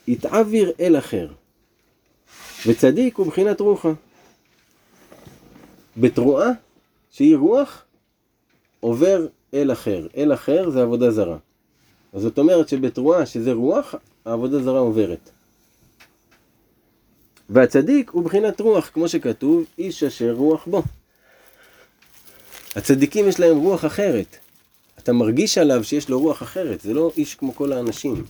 A: יתעביר אל אחר. וצדיק הוא בחינת רוחה. בתרועה, שהיא רוח, עובר אל אחר. אל אחר זה עבודה זרה. אז זאת אומרת שבתרועה, שזה רוח, העבודה זרה עוברת. והצדיק הוא בחינת רוח, כמו שכתוב, איש אשר רוח בו. הצדיקים יש להם רוח אחרת. אתה מרגיש עליו שיש לו רוח אחרת, זה לא איש כמו כל האנשים.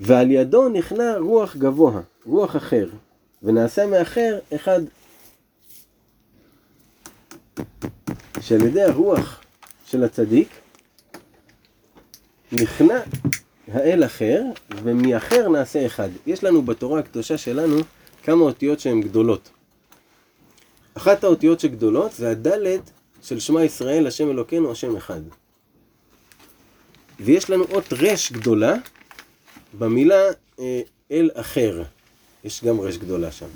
A: ועל ידו נכנע רוח גבוה, רוח אחר, ונעשה מאחר אחד. שעל ידי הרוח של הצדיק נכנע האל אחר, ומאחר נעשה אחד. יש לנו בתורה הקדושה שלנו כמה אותיות שהן גדולות. אחת האותיות שגדולות זה הדלת של שמע ישראל, השם אלוקינו, השם אחד. ויש לנו אות רש גדולה במילה אה, אל אחר. יש גם רש גדולה שם.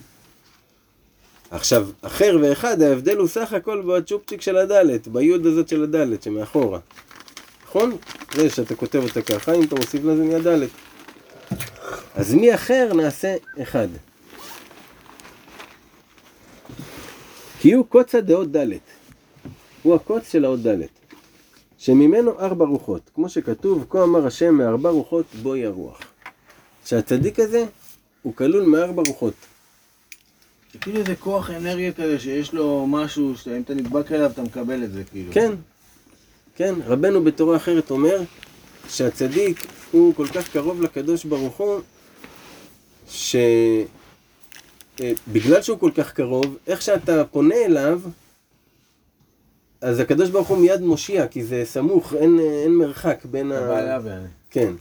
A: עכשיו, אחר ואחד, ההבדל הוא סך הכל בצ'ופצ'יק של הדלת, ביוד הזאת של הדלת שמאחורה. נכון? זה שאתה כותב אותה ככה, אם אתה מוסיף לזה נהיה דלת. אז מאחר נעשה אחד. כי הוא קוץ הדעות דלת. הוא הקוץ של האות דלת. שממנו ארבע רוחות. כמו שכתוב, כה אמר השם מארבע רוחות בואי הרוח. שהצדיק הזה הוא כלול מארבע רוחות.
F: זה כאילו איזה כוח אנרגיה כזה שיש לו משהו, שאם אתה נדבק אליו אתה מקבל את זה כאילו.
A: כן, כן, רבנו בתורה אחרת אומר שהצדיק הוא כל כך קרוב לקדוש ברוך הוא, שבגלל שהוא כל כך קרוב, איך שאתה פונה אליו, אז הקדוש ברוך הוא מיד מושיע, כי זה סמוך, אין, אין מרחק בין
F: בא אליו ואני.
A: כן.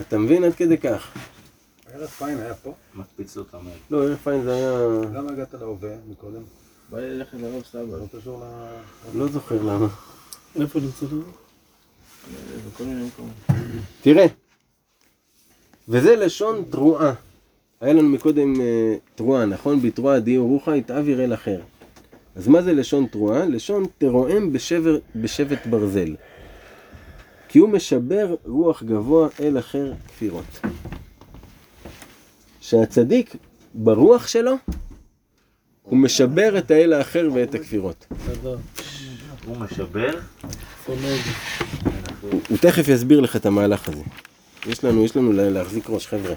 A: אתה מבין עד כדי כך.
H: ארז פיין היה פה?
G: מקפיץ לו את המייל.
A: לא, ערב פיין זה היה...
H: למה הגעת להווה מקודם?
F: בא לי ללכת לרב סבא.
H: לא קשור ל...
A: לא זוכר למה.
H: איפה נמצא לו?
F: בכל מיני מקומות.
A: תראה, וזה לשון תרועה. היה לנו מקודם אה, תרועה, נכון? בתרועה דיו רוחה אל אחר. אז מה זה לשון תרועה? לשון תרועם בשבר, בשבט ברזל. כי הוא משבר רוח גבוה אל אחר כפירות. שהצדיק, ברוח שלו, הוא משבר את האל האחר ואת הכפירות.
G: הוא משבר,
A: הוא, תכף יסביר לך את המהלך הזה. יש לנו, יש לנו לה- להחזיק ראש, חבר'ה.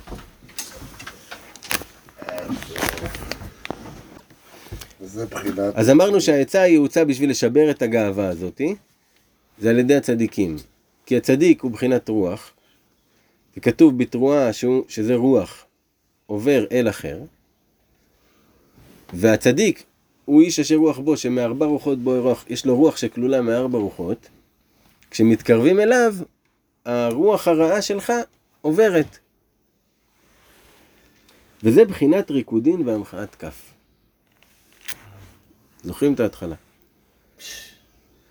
C: בחינת...
A: אז אמרנו שהעצה היא הוצאה בשביל לשבר את הגאווה הזאתי, זה על ידי הצדיקים. כי הצדיק הוא בחינת רוח, וכתוב בתרועה שהוא, שזה רוח עובר אל אחר, והצדיק הוא איש אשר רוח בו, שמארבע רוחות בו רוח, יש לו רוח שכלולה מארבע רוחות, כשמתקרבים אליו, הרוח הרעה שלך עוברת. וזה בחינת ריקודין והמחאת כף. זוכרים את ההתחלה?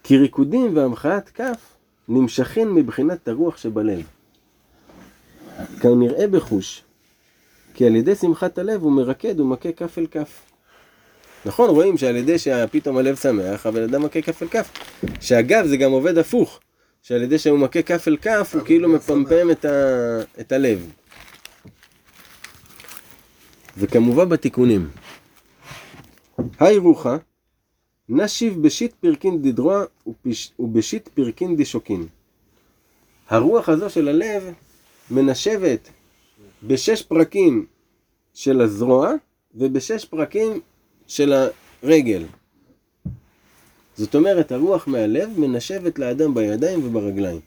A: כי ריקודים והמחאת כף נמשכים מבחינת הרוח שבלב. כנראה בחוש, כי על ידי שמחת הלב הוא מרקד ומכה כף אל כף. נכון, רואים שעל ידי שפתאום הלב שמח, אבל אדם מכה כף אל כף. שאגב, זה גם עובד הפוך. שעל ידי שהוא מכה כף אל כף, הוא כאילו מפמפם את, ה... את הלב. וכמובן בתיקונים. היי רוחה, נשיב בשיט פרקין דדרוע ובשיט פרקין דשוקין. הרוח הזו של הלב מנשבת בשש פרקים של הזרוע ובשש פרקים של הרגל. זאת אומרת, הרוח מהלב מנשבת לאדם בידיים וברגליים.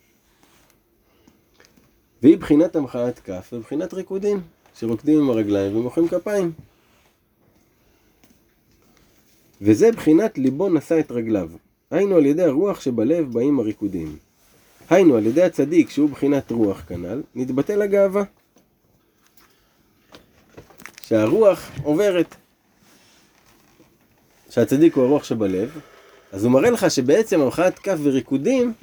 A: והיא בחינת המחאת כף ובחינת ריקודים, שרוקדים עם הרגליים ומוחאים כפיים. וזה בחינת ליבו נשא את רגליו. היינו על ידי הרוח שבלב באים הריקודים. היינו על ידי הצדיק שהוא בחינת רוח כנ"ל, נתבטל הגאווה. שהרוח עוברת. שהצדיק הוא הרוח שבלב, אז הוא מראה לך שבעצם המחאת כף וריקודים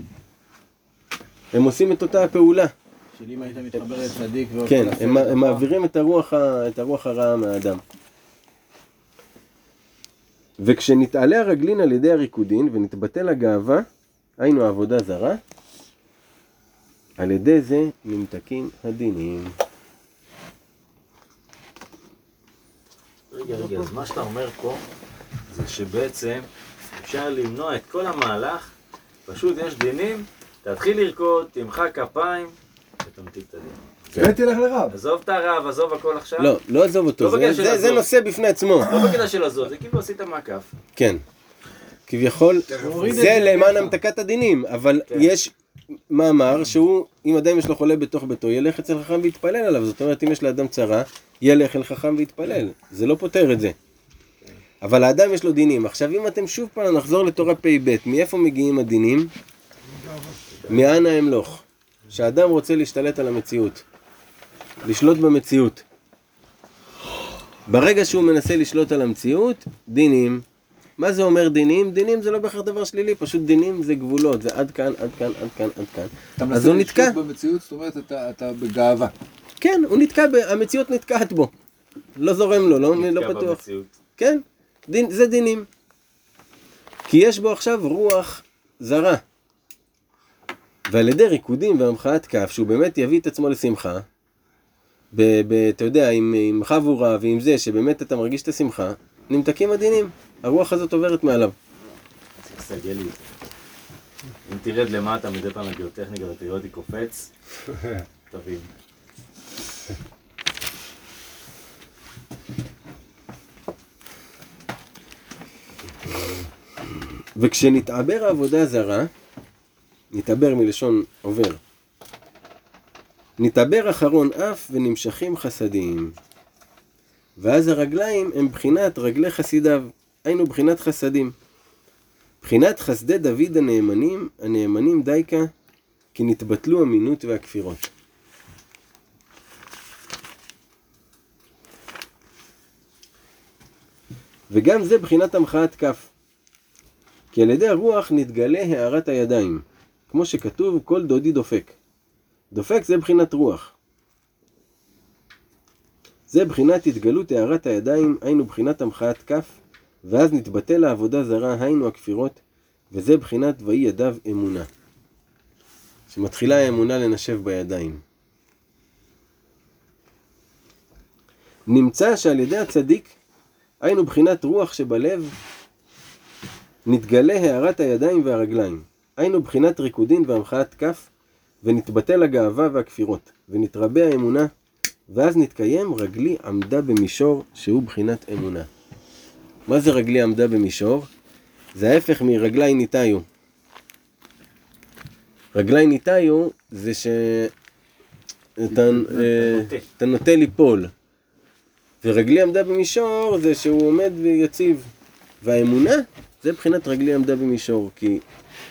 A: הם עושים את אותה הפעולה.
F: של אם היית מתחבר לצדיק ועוד
A: כן, הם, הם. מעבירים את הרוח, את הרוח הרעה מהאדם. וכשנתעלה הרגלין על ידי הריקודין ונתבטל הגאווה, היינו עבודה זרה, על ידי זה נמתקים הדינים.
G: רגע, רגע, אז מה שאתה אומר פה, זה שבעצם אפשר למנוע את כל המהלך, פשוט יש דינים, תתחיל לרקוד, תמחא כפיים, ותמתיק את הדין.
E: ותלך לרב.
G: עזוב את הרב, עזוב הכל עכשיו.
A: לא, לא עזוב אותו,
G: לא
A: זה, זה, זה
G: לעזוב.
A: נושא בפני עצמו.
G: לא בקטע של עזוב, זה כאילו עשית מעקף.
A: כן. כביכול, זה למען המתקת הדינים, אבל
G: כן.
A: יש מאמר שהוא, אם אדם יש לו חולה בתוך ביתו, ילך אצל חכם ויתפלל עליו. זאת אומרת, אם יש לאדם צרה, ילך אל חכם ויתפלל. זה לא פותר את זה. אבל האדם יש לו דינים. עכשיו, אם אתם שוב פעם נחזור לתורה פ"ב, מאיפה מגיעים הדינים? מאנה אמלוך. שאדם רוצה להשתלט על המציאות. לשלוט במציאות. ברגע שהוא מנסה לשלוט על המציאות, דינים. מה זה אומר דינים? דינים זה לא בהכרח דבר שלילי, פשוט דינים זה גבולות, זה עד כאן, עד כאן, עד כאן, עד כאן.
E: אתה
A: אז
E: מנסה
A: הוא נתקע.
E: לשלוט במציאות, זאת אומרת, אתה- אתה בגאווה.
A: כן, הוא נתקע, ב... המציאות נתקעת בו. לא זורם לו, לא, לא
G: נתקע
A: פתוח.
G: במציאות.
A: כן, דין, זה דינים. כי יש בו עכשיו רוח זרה. ועל ידי ריקודים והמחאת כף, שהוא באמת יביא את עצמו לשמחה, ב, ב, אתה יודע, עם, עם חבורה ועם זה, שבאמת אתה מרגיש את השמחה, נמתקים הדינים. הרוח הזאת עוברת מעליו.
G: אם תרד למטה מדי פעם לגיאוטכניקה ותראה אותי קופץ, תבין.
A: וכשנתעבר העבודה זרה, נתעבר מלשון עובר. נתעבר אחרון אף ונמשכים חסדים. ואז הרגליים הם בחינת רגלי חסידיו, היינו בחינת חסדים. בחינת חסדי דוד הנאמנים, הנאמנים דייקה, כי נתבטלו המינות והכפירות. וגם זה בחינת המחאת כף. כי על ידי הרוח נתגלה הארת הידיים, כמו שכתוב כל דודי דופק. דופק זה בחינת רוח. זה בחינת התגלות הארת הידיים, היינו בחינת המחאת כף, ואז נתבטל העבודה זרה, היינו הכפירות, וזה בחינת ויהי ידיו אמונה. שמתחילה האמונה לנשב בידיים. נמצא שעל ידי הצדיק, היינו בחינת רוח שבלב, נתגלה הארת הידיים והרגליים. היינו בחינת ריקודין והמחאת כף, ונתבטל הגאווה והכפירות, ונתרבה האמונה, ואז נתקיים רגלי עמדה במישור שהוא בחינת אמונה. מה זה רגלי עמדה במישור? זה ההפך מרגלי ניתאיו. רגלי ניתאיו זה שאתה אה, נוטה ליפול. ורגלי עמדה במישור זה שהוא עומד ויציב. והאמונה זה מבחינת רגלי עמדה במישור, כי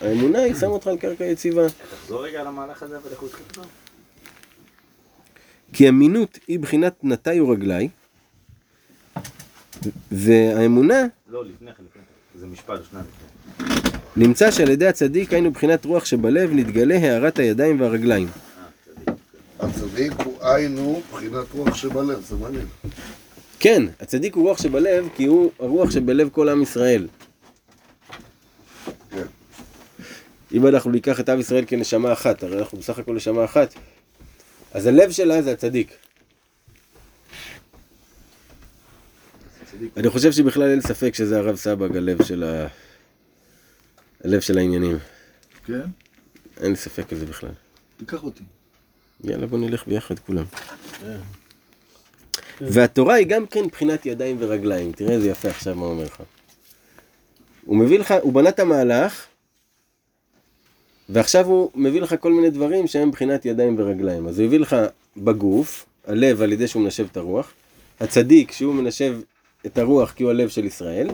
A: האמונה היא שמה אותך על קרקע יציבה.
G: תחזור רגע על המהלך הזה, אבל איך הוא התחיל כבר?
A: כי אמינות היא בחינת נתיו רגלי, והאמונה
G: לא, לפני כן, לפני כן. זה משפט, שניים לפני.
A: נמצא שעל ידי הצדיק היינו בחינת רוח שבלב נתגלה הארת הידיים והרגליים.
C: הצדיק הוא היינו בחינת רוח שבלב, זה מעניין.
A: כן, הצדיק הוא רוח שבלב כי הוא הרוח שבלב כל עם ישראל.
C: כן.
A: אם אנחנו ניקח את עם ישראל כנשמה אחת, הרי אנחנו בסך הכל נשמה אחת, אז הלב שלה זה הצדיק. אני חושב שבכלל אין ספק שזה הרב סבג, הלב של ה... הלב של העניינים.
E: כן?
A: אין לי ספק על זה בכלל.
E: תיקח אותי.
A: יאללה בוא נלך ביחד כולם. והתורה היא גם כן מבחינת ידיים ורגליים, תראה איזה יפה עכשיו מה הוא אומר לך. הוא מביא לך, הוא בנה את המהלך, ועכשיו הוא מביא לך כל מיני דברים שהם מבחינת ידיים ורגליים. אז הוא הביא לך בגוף, הלב על ידי שהוא מנשב את הרוח, הצדיק שהוא מנשב את הרוח כי הוא הלב של ישראל,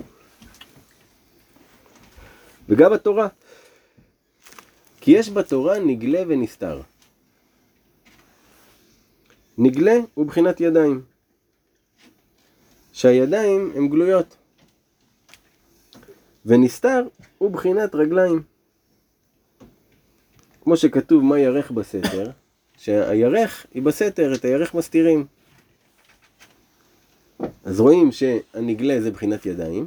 A: וגם התורה. כי יש בתורה נגלה ונסתר. נגלה הוא בחינת ידיים. שהידיים הן גלויות. ונסתר הוא בחינת רגליים. כמו שכתוב מה ירך בסתר, שהירך היא בסתר, את הירך מסתירים. אז רואים שהנגלה זה בחינת ידיים,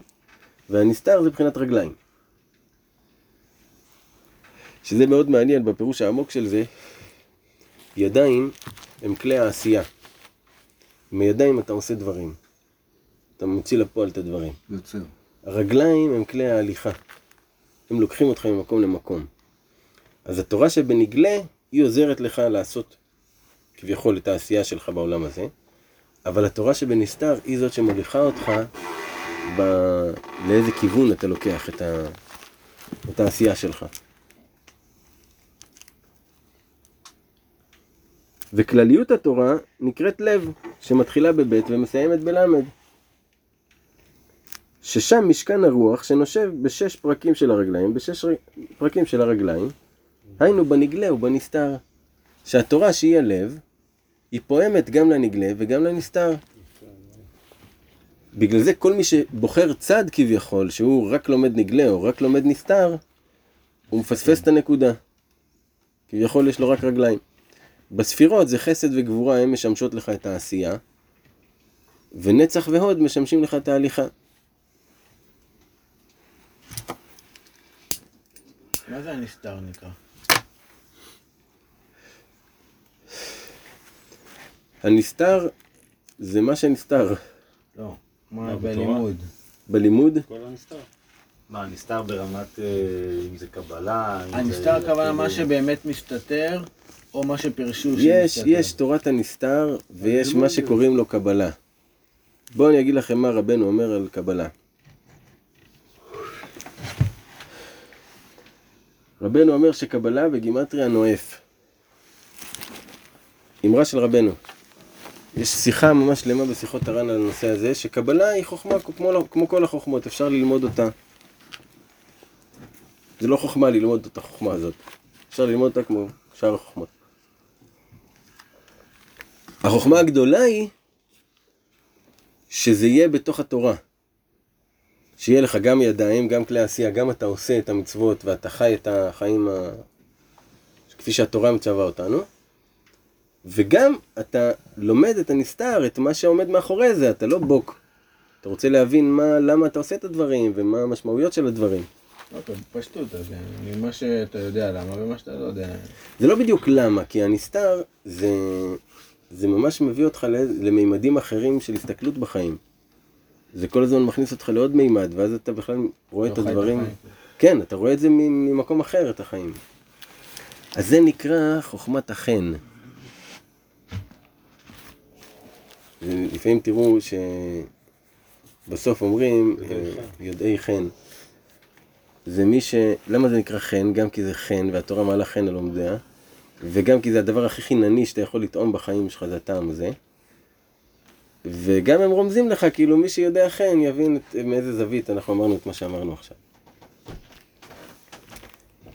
A: והנסתר זה בחינת רגליים. שזה מאוד מעניין בפירוש העמוק של זה, ידיים הם כלי העשייה. עם הידיים אתה עושה דברים. אתה מוציא לפועל את הדברים.
E: יוצר.
A: הרגליים הם כלי ההליכה. הם לוקחים אותך ממקום למקום. אז התורה שבנגלה, היא עוזרת לך לעשות כביכול את העשייה שלך בעולם הזה, אבל התורה שבנסתר היא זאת שמוליכה אותך ב... לאיזה כיוון אתה לוקח את, ה... את העשייה שלך. וכלליות התורה נקראת לב, שמתחילה בבית ומסיימת בלמד. ששם משכן הרוח שנושב בשש פרקים של הרגליים, בשש פרקים של הרגליים, היינו בנגלה ובנסתר. שהתורה שהיא הלב, היא פועמת גם לנגלה וגם לנסתר. בגלל זה כל מי שבוחר צד כביכול, שהוא רק לומד נגלה או רק לומד נסתר, הוא מפספס את הנקודה. כביכול יש לו רק רגליים. בספירות זה חסד וגבורה, הן משמשות לך את העשייה, ונצח והוד משמשים לך את ההליכה.
F: מה זה הנסתר נקרא?
A: הנסתר זה מה שנסתר.
F: לא. מה? בלימוד?
A: בלימוד,
H: כל הנסתר.
G: מה, נסתר ברמת, אה, אם זה קבלה.
F: הנסתר הכוונה מה שבאמת מסתתר, או מה שפירשו
A: יש,
F: שמסתתר?
A: יש תורת הנסתר ויש מה שקוראים לו קבלה. בואו אני אגיד לכם מה רבנו אומר על קבלה. רבנו אומר שקבלה בגימטריה נואף. אמרה של רבנו. יש שיחה ממש שלמה בשיחות הר"ן על הנושא הזה, שקבלה היא חוכמה כמו, כמו כל החוכמות, אפשר ללמוד אותה. זה לא חוכמה ללמוד את החוכמה הזאת. אפשר ללמוד אותה כמו שאר החוכמות. החוכמה הגדולה היא שזה יהיה בתוך התורה. שיהיה לך גם ידיים, גם כלי עשייה, גם אתה עושה את המצוות ואתה חי את החיים ה... כפי שהתורה מצווה אותנו. וגם אתה לומד את הנסתר, את מה שעומד מאחורי זה, אתה לא בוק. אתה רוצה להבין מה, למה אתה עושה את הדברים ומה המשמעויות של הדברים.
F: אוקיי, בפשטות, אז אה, ממה שאתה יודע למה ומה שאתה לא יודע.
A: זה לא בדיוק למה, כי הנסתר זה, זה ממש מביא אותך למימדים אחרים של הסתכלות בחיים. זה כל הזמן מכניס אותך לעוד מימד, ואז אתה בכלל רואה
F: לא
A: את הדברים.
F: החיים.
A: כן, אתה רואה את זה ממקום אחר, את החיים. אז זה נקרא חוכמת החן. לפעמים תראו שבסוף אומרים אה, יודעי חן. זה מי ש... למה זה נקרא חן? גם כי זה חן, והתורה מעלה חן על לומדיה, וגם כי זה הדבר הכי חינני שאתה יכול לטעום בחיים שלך, זה הטעם הזה. וגם הם רומזים לך, כאילו מי שיודע חן יבין את, מאיזה זווית אנחנו אמרנו את מה שאמרנו עכשיו.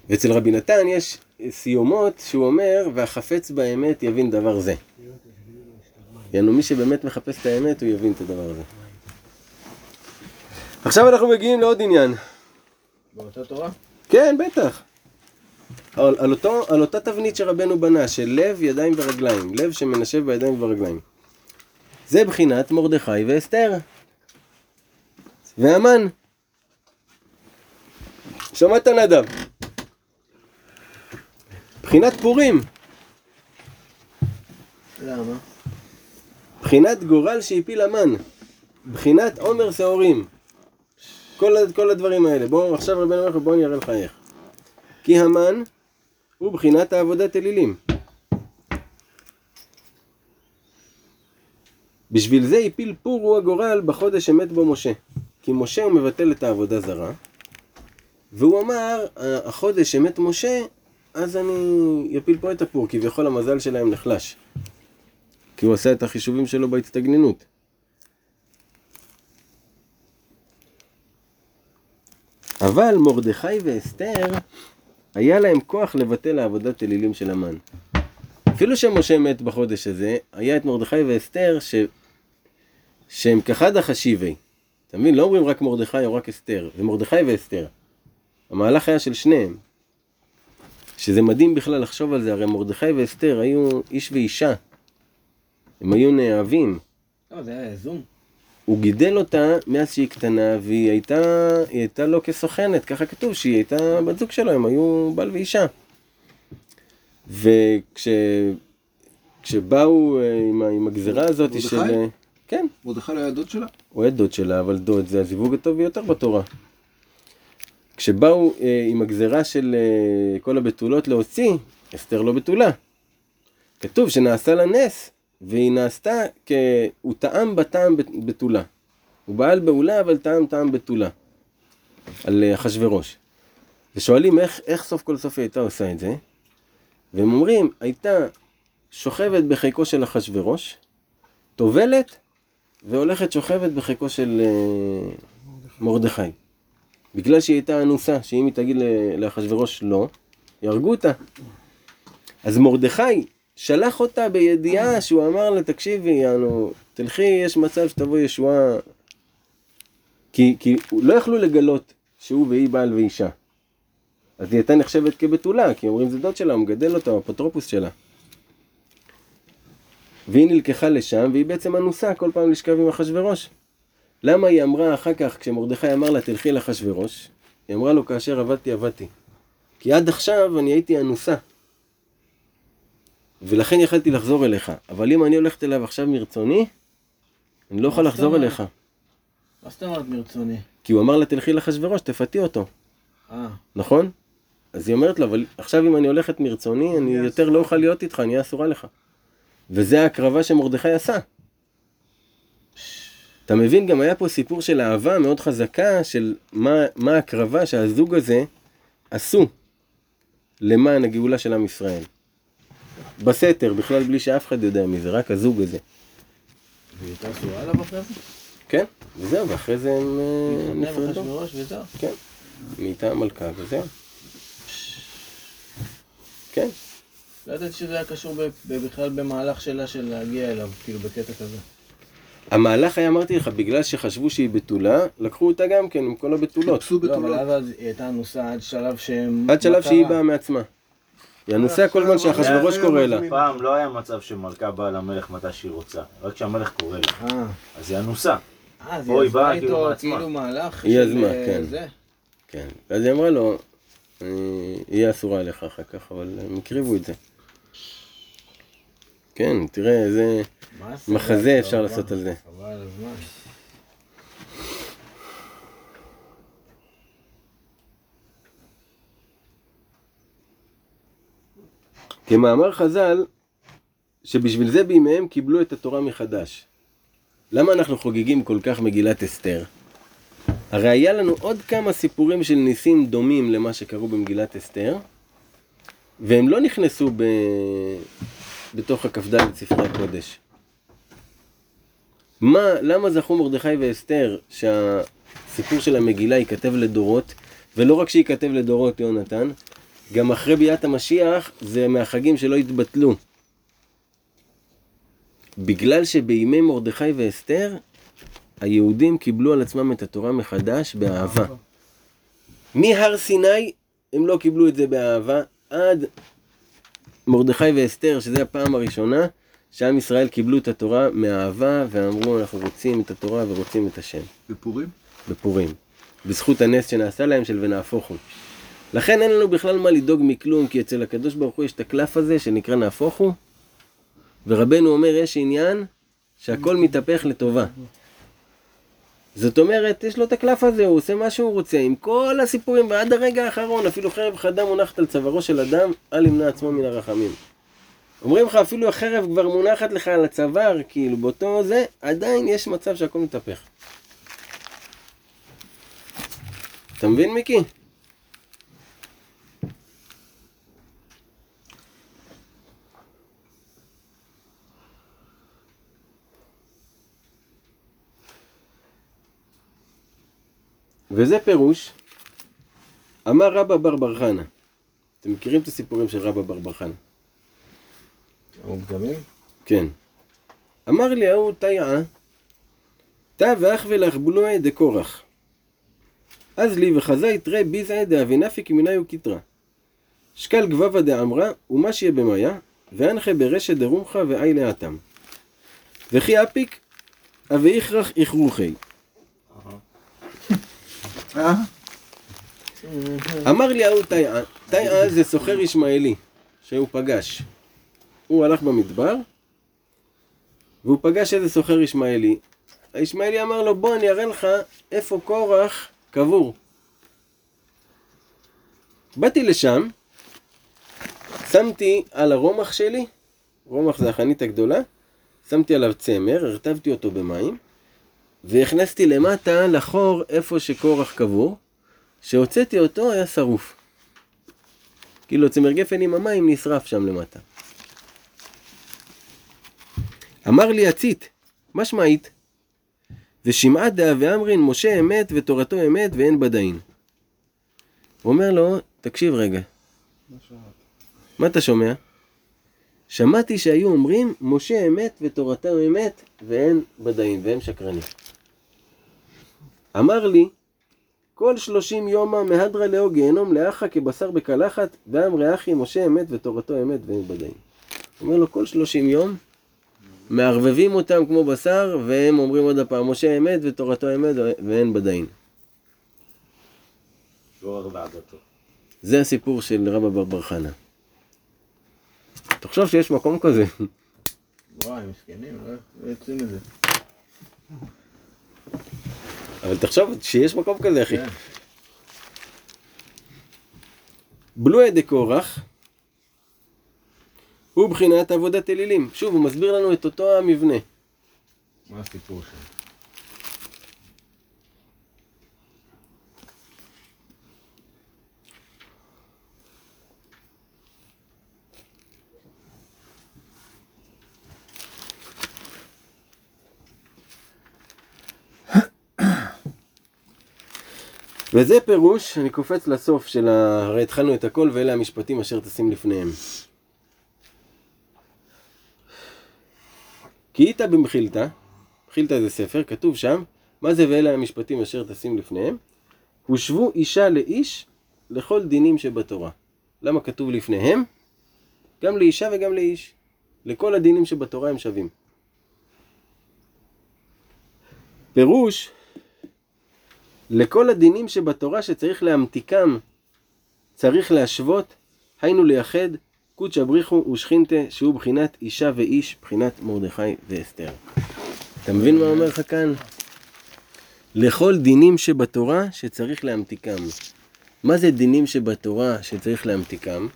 A: ואצל רבי נתן יש סיומות שהוא אומר, והחפץ באמת יבין דבר זה. יענו, מי שבאמת מחפש את האמת, הוא יבין את הדבר הזה. עכשיו אנחנו מגיעים לעוד עניין.
F: באותה תורה?
A: כן, בטח. על, על, אותו, על אותה תבנית שרבנו בנה, של לב, ידיים ורגליים. לב שמנשב בידיים וברגליים. זה בחינת מרדכי ואסתר. והמן. שמעת נדב? בחינת פורים.
F: למה?
A: בחינת גורל שהפיל המן. בחינת עומר שעורים. כל, כל הדברים האלה. בואו, עכשיו רבנו אומר לך, בואו אני אראה לך איך. כי המן הוא בחינת העבודת אלילים. בשביל זה הפיל פור הוא הגורל בחודש שמת בו משה. כי משה הוא מבטל את העבודה זרה, והוא אמר, החודש שמת משה, אז אני אפיל פה את הפור, כביכול המזל שלהם נחלש. כי הוא עשה את החישובים שלו בהצטגננות. אבל מרדכי ואסתר, היה להם כוח לבטל העבודת אלילים של המן. אפילו שמשה מת בחודש הזה, היה את מרדכי ואסתר ש... שהם כחד החשיבי. אתה מבין? לא אומרים רק מרדכי או רק אסתר, זה מרדכי ואסתר. המהלך היה של שניהם. שזה מדהים בכלל לחשוב על זה, הרי מרדכי ואסתר היו איש ואישה. הם היו נאהבים.
F: לא, זה היה זום.
A: הוא גידל אותה מאז שהיא קטנה, והיא הייתה, היא הייתה לו כסוכנת, ככה כתוב, שהיא הייתה בת זוג שלו, הם היו בעל ואישה. וכשבאו אה, עם, עם הגזרה הזאת
E: מרדכי?
A: של... אה, כן,
E: מרדכי לא היה דוד שלה?
A: הוא היה דוד שלה, אבל דוד זה הזיווג הטוב ביותר בתורה. כשבאו אה, עם הגזרה של אה, כל הבתולות להוציא, אסתר לא בתולה. כתוב שנעשה לה נס, והיא נעשתה כ... הוא טעם בטעם בת- בתולה. הוא בעל בעולה, אבל טעם טעם בתולה. על אה, אחשוורוש. ושואלים איך, איך סוף כל סוף היא הייתה עושה את זה, והם אומרים, הייתה שוכבת בחיקו של אחשוורוש, טובלת, והולכת שוכבת בחיקו של אה, מרדכי. בגלל שהיא הייתה אנוסה, שאם היא תגיד ל- לאחשוורוש לא, יהרגו אותה. אז מרדכי שלח אותה בידיעה שהוא אמר לה, תקשיבי, יענו, תלכי, יש מצב שתבוא ישועה. כי, כי לא יכלו לגלות שהוא והיא בעל ואישה. אז היא הייתה נחשבת כבתולה, כי אומרים זה דוד שלה, הוא מגדל אותה, הוא אפוטרופוס שלה. והיא נלקחה לשם, והיא בעצם אנוסה כל פעם לשכב עם אחשוורוש. למה היא אמרה אחר כך, כשמרדכי אמר לה תלכי לאחשוורוש, היא אמרה לו כאשר עבדתי עבדתי. כי עד עכשיו אני הייתי אנוסה. ולכן יכלתי לחזור אליך. אבל אם אני הולכת אליו עכשיו מרצוני, אני לא יכול לחזור? אליך.
F: מה זאת אומרת מרצוני?
A: כי הוא אמר לה תלכי לאחשוורוש, תפתי אותו,
F: אה,
A: נכון? אז היא אומרת לו, אבל עכשיו אם אני הולכת מרצוני, אני יותר לא אוכל להיות איתך, אני אהיה אסורה לך. וזה ההקרבה שמרדכי עשה. אתה מבין, גם היה פה סיפור של אהבה מאוד חזקה, של מה, מה ההקרבה שהזוג הזה עשו למען הגאולה של עם ישראל. בסתר, בכלל בלי שאף אחד יודע מזה, רק הזוג הזה.
F: והיא הייתה אסורה עליו אחרי זה?
A: כן, וזהו, ואחרי זה הם אה, נפרדו. כן, נהייתה המלכה וזהו. כן,
F: לא ידעתי שזה היה קשור בכלל במהלך שלה של להגיע אליו, כאילו בקטע כזה.
A: המהלך היה, אמרתי לך, בגלל שחשבו שהיא בתולה, לקחו אותה גם כן עם כל הבתולות.
E: חיפשו
F: לא, אבל
E: בתולות.
F: אז היא הייתה אנוסה עד שלב שהם...
A: עד שלב שהיא? באה מעצמה. היא אנוסה כל זמן שאחשוורוש קורא לה.
G: פעם לא היה מצב שמלכה באה למלך מתי שהיא רוצה, רק כשהמלך קורא לה.
F: אה,
G: אז היא אנוסה.
F: אה, אז
G: היא
F: היא עזבה
G: כאילו
F: איתו. כאילו מהלך
A: היא
F: של,
A: יזמה,
F: אה,
A: כן.
F: זה.
A: כן. ואז היא אמרה לו, "אני- יהיה אסורה עליך אחר כך, אבל הם הקריבו את זה. כן, תראה, איזה? מחזה
F: לא,
A: אפשר
F: לא,
A: לעשות על זה.
F: חבל על הזמן.
A: כמאמר חז"ל, שבשביל זה בימיהם קיבלו את התורה מחדש. למה אנחנו חוגגים כל כך מגילת אסתר? הרי היה לנו עוד כמה סיפורים של ניסים דומים למה שקרו במגילת אסתר, והם לא נכנסו ב... בתוך הכ"ד ספרי הקודש. מה, למה זכו מרדכי ואסתר שהסיפור של המגילה ייכתב לדורות, ולא רק שייכתב לדורות, יונתן, גם אחרי ביאת המשיח זה מהחגים שלא התבטלו. בגלל שבימי מרדכי ואסתר, היהודים קיבלו על עצמם את התורה מחדש באהבה. מהר סיני הם לא קיבלו את זה באהבה, עד מרדכי ואסתר, שזו הפעם הראשונה שעם ישראל קיבלו את התורה מאהבה, ואמרו אנחנו רוצים את התורה ורוצים את השם.
E: בפורים?
A: בפורים. בזכות הנס שנעשה להם של ונהפוך הוא. לכן אין לנו בכלל מה לדאוג מכלום, כי אצל הקדוש ברוך הוא יש את הקלף הזה שנקרא נהפוך הוא, ורבנו אומר יש עניין שהכל מתהפך לטובה. זאת אומרת, יש לו את הקלף הזה, הוא עושה מה שהוא רוצה, עם כל הסיפורים, ועד הרגע האחרון, אפילו חרב חדה מונחת על צווארו של אדם, אל ימנע עצמו מן הרחמים. אומרים לך, אפילו החרב כבר מונחת לך על הצוואר, כאילו, באותו זה, עדיין יש מצב שהכל מתהפך. אתה מבין, מיקי? וזה פירוש, אמר רבא בר בר חנה. אתם מכירים את הסיפורים של רבא בר בר חנה?
F: המוקדמים?
A: כן. אמר לי ההוא תיאה, תא ואח ולך בולועי דקורח. אז לי וחזאי תרי ביזעי דאבינפי כמיני וקיטרה. שקל גבבה דאמרה, ומה שיהיה במאיה, ואנחה ברשת דרומחה ואי לאטם. וכי אפיק, אבי איכרח איכרוכי.
E: אה?
A: אמר לי ההוא תיאה, תיאה זה סוחר ישמעאלי, שהוא פגש. הוא הלך במדבר, והוא פגש איזה סוחר ישמעאלי. הישמעאלי אמר לו, בוא אני אראה לך איפה קורח קבור. באתי לשם, שמתי על הרומח שלי, רומח זה החנית הגדולה, שמתי עליו צמר, הרטבתי אותו במים, והכנסתי למטה לחור איפה שקורח קבור, כשהוצאתי אותו היה שרוף. כאילו צמר גפן עם המים נשרף שם למטה. אמר לי הצית, מה שמעית? ושמעה דאה ואמרין משה אמת ותורתו אמת ואין בדין. הוא אומר לו, תקשיב רגע, מה אתה שומע? שמעתי שהיו אומרים משה אמת ותורתו אמת ואין בדין והם שקרנים. אמר לי, כל שלושים יומא מהדרא לאו גיהנום לאחה כבשר בקלחת ואמרי אחי משה אמת ותורתו אמת ואין. הוא אומר לו כל שלושים יום מערבבים אותם כמו בשר והם אומרים עוד הפעם משה אמת ותורתו אמת ואין בדין.
G: גורר ועדתו.
A: זה הסיפור של רבא בר בר חנה. תחשוב שיש מקום כזה.
F: וואי, מסכנים, לא לא יוצאים מזה.
A: אבל תחשוב שיש מקום כזה אחי.
F: כן.
A: בלועי דקורח הוא בחינת עבודת אלילים. שוב, הוא מסביר לנו את אותו המבנה.
F: מה הסיפור שם?
A: וזה פירוש, אני קופץ לסוף של ה... הרי התחלנו את הכל ואלה המשפטים אשר תשים לפניהם. כי איתה במחילתא, מחילתא זה ספר, כתוב שם, מה זה ואלה המשפטים אשר תשים לפניהם? הושבו אישה לאיש לכל דינים שבתורה. למה כתוב לפניהם? גם לאישה וגם לאיש. לכל הדינים שבתורה הם שווים. לכל הדינים שבתורה שצריך להמתיקם, צריך להשוות, היינו לייחד, קודשא בריחו ושכינתה, שהוא בחינת אישה ואיש, בחינת מרדכי ואסתר. אתה מבין מה אומר לך כאן? לכל דינים שבתורה שצריך להמתיקם. מה זה דינים שבתורה שצריך להמתיקם?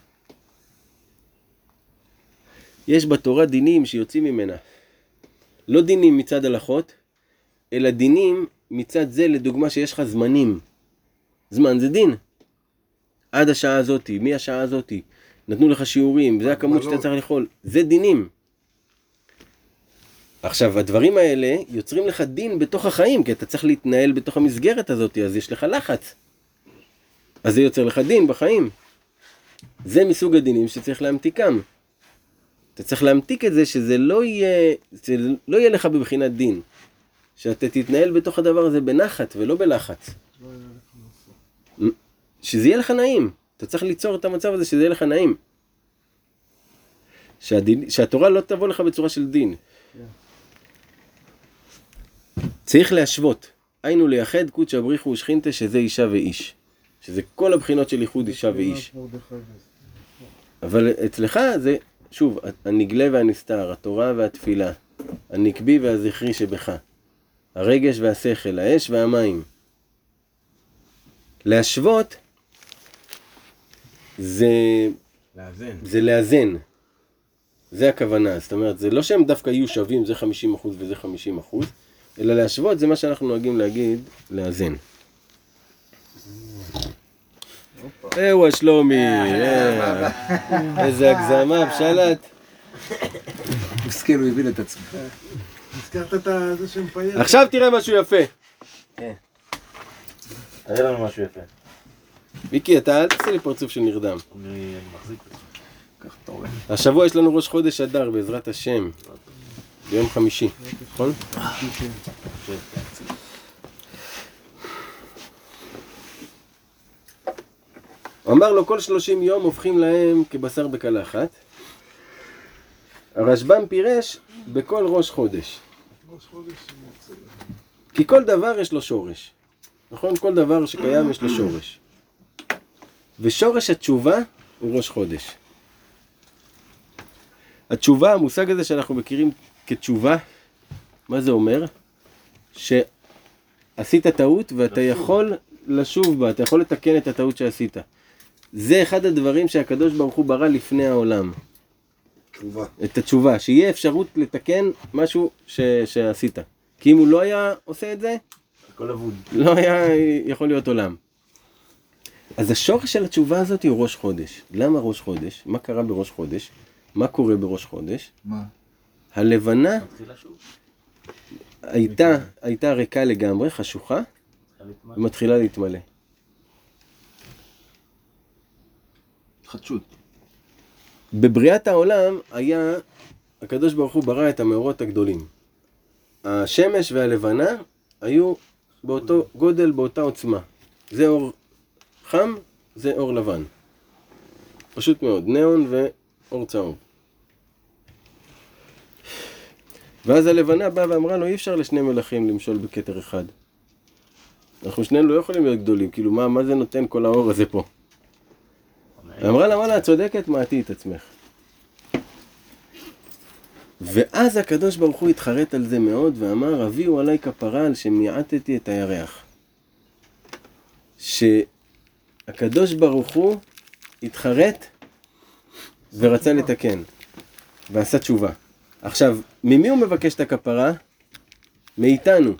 A: יש בתורה דינים שיוצאים ממנה. לא דינים מצד הלכות, אלא דינים מצד זה, לדוגמה, שיש לך זמנים. זמן זה דין. עד השעה הזאתי, מהשעה הזאתי. נתנו לך שיעורים, זה הכמות שאתה צריך לאכול. זה דינים. עכשיו, הדברים האלה יוצרים לך דין בתוך החיים, כי אתה צריך להתנהל בתוך המסגרת הזאת, אז יש לך לחץ. אז זה יוצר לך דין בחיים. זה מסוג הדינים שצריך להמתיקם. אתה צריך להמתיק את זה שזה לא יהיה, לא יהיה לך בבחינת דין. שאתה תתנהל בתוך הדבר הזה בנחת ולא בלחץ. שזה יהיה לך נעים. אתה צריך ליצור את המצב הזה שזה יהיה לך נעים. שהדין, שהתורה לא תבוא לך בצורה של דין. צריך להשוות. היינו לייחד קודשא בריחו ושכינתה שזה אישה ואיש. שזה כל הבחינות של ייחוד אישה ואיש. אבל אצלך זה, שוב, הנגלה והנסתר, התורה והתפילה, הנקבי והזכרי שבך, הרגש והשכל, האש והמים. להשוות זה,
F: לאזן.
A: זה לאזן. זה הכוונה. זאת אומרת, זה לא שהם דווקא יהיו שווים, זה 50% וזה 50%, אלא להשוות זה מה שאנחנו נוהגים להגיד, לאזן. אהו השלומי, אה, איזה הגזמה, בשלט.
E: מסכן, הוא הבין את עצמו.
D: הזכרת את זה שמפייס.
A: עכשיו תראה משהו יפה.
G: תראה לנו משהו יפה.
A: מיקי, אתה אל תעשה לי פרצוף של נרדם.
G: אני מחזיק את זה.
A: השבוע יש לנו ראש חודש אדר, בעזרת השם. ביום חמישי, נכון? הוא אמר לו כל שלושים יום הופכים להם כבשר בקלחת. הרשב"ם פירש בכל ראש חודש. כי כל דבר יש לו שורש. נכון? כל דבר שקיים יש לו שורש. ושורש התשובה הוא ראש חודש. התשובה, המושג הזה שאנחנו מכירים כתשובה, מה זה אומר? שעשית טעות ואתה יכול לשוב בה, אתה יכול לתקן את הטעות שעשית. זה אחד הדברים שהקדוש ברוך הוא ברא לפני העולם.
C: תשובה.
A: את התשובה, שיהיה אפשרות לתקן משהו ש... שעשית. כי אם הוא לא היה עושה את זה,
G: הכל אבוד.
A: לא היה יכול להיות עולם. אז השורש של התשובה הזאת הוא ראש חודש. למה ראש חודש? מה קרה בראש חודש? מה קורה בראש חודש?
E: מה?
A: הלבנה. הייתה, הייתה ריקה לגמרי, חשוכה. ומתחילה להתמלא.
E: התחדשות.
A: בבריאת העולם היה, הקדוש ברוך הוא ברא את המאורות הגדולים. השמש והלבנה היו באותו גודל, באותה עוצמה. זה אור חם, זה אור לבן. פשוט מאוד, ניאון ואור צהוב. ואז הלבנה באה ואמרה לו, אי אפשר לשני מלכים למשול בכתר אחד. אנחנו שנינו לא יכולים להיות גדולים, כאילו מה, מה זה נותן כל האור הזה פה? אמרה לה, וואלה, את צודקת, מעטי את עצמך. ואז הקדוש ברוך הוא התחרט על זה מאוד ואמר, הביאו עליי כפרה על שמיעטתי את הירח. שהקדוש ברוך הוא התחרט ורצה לתקן, ועשה תשובה. עכשיו, ממי הוא מבקש את הכפרה? מאיתנו.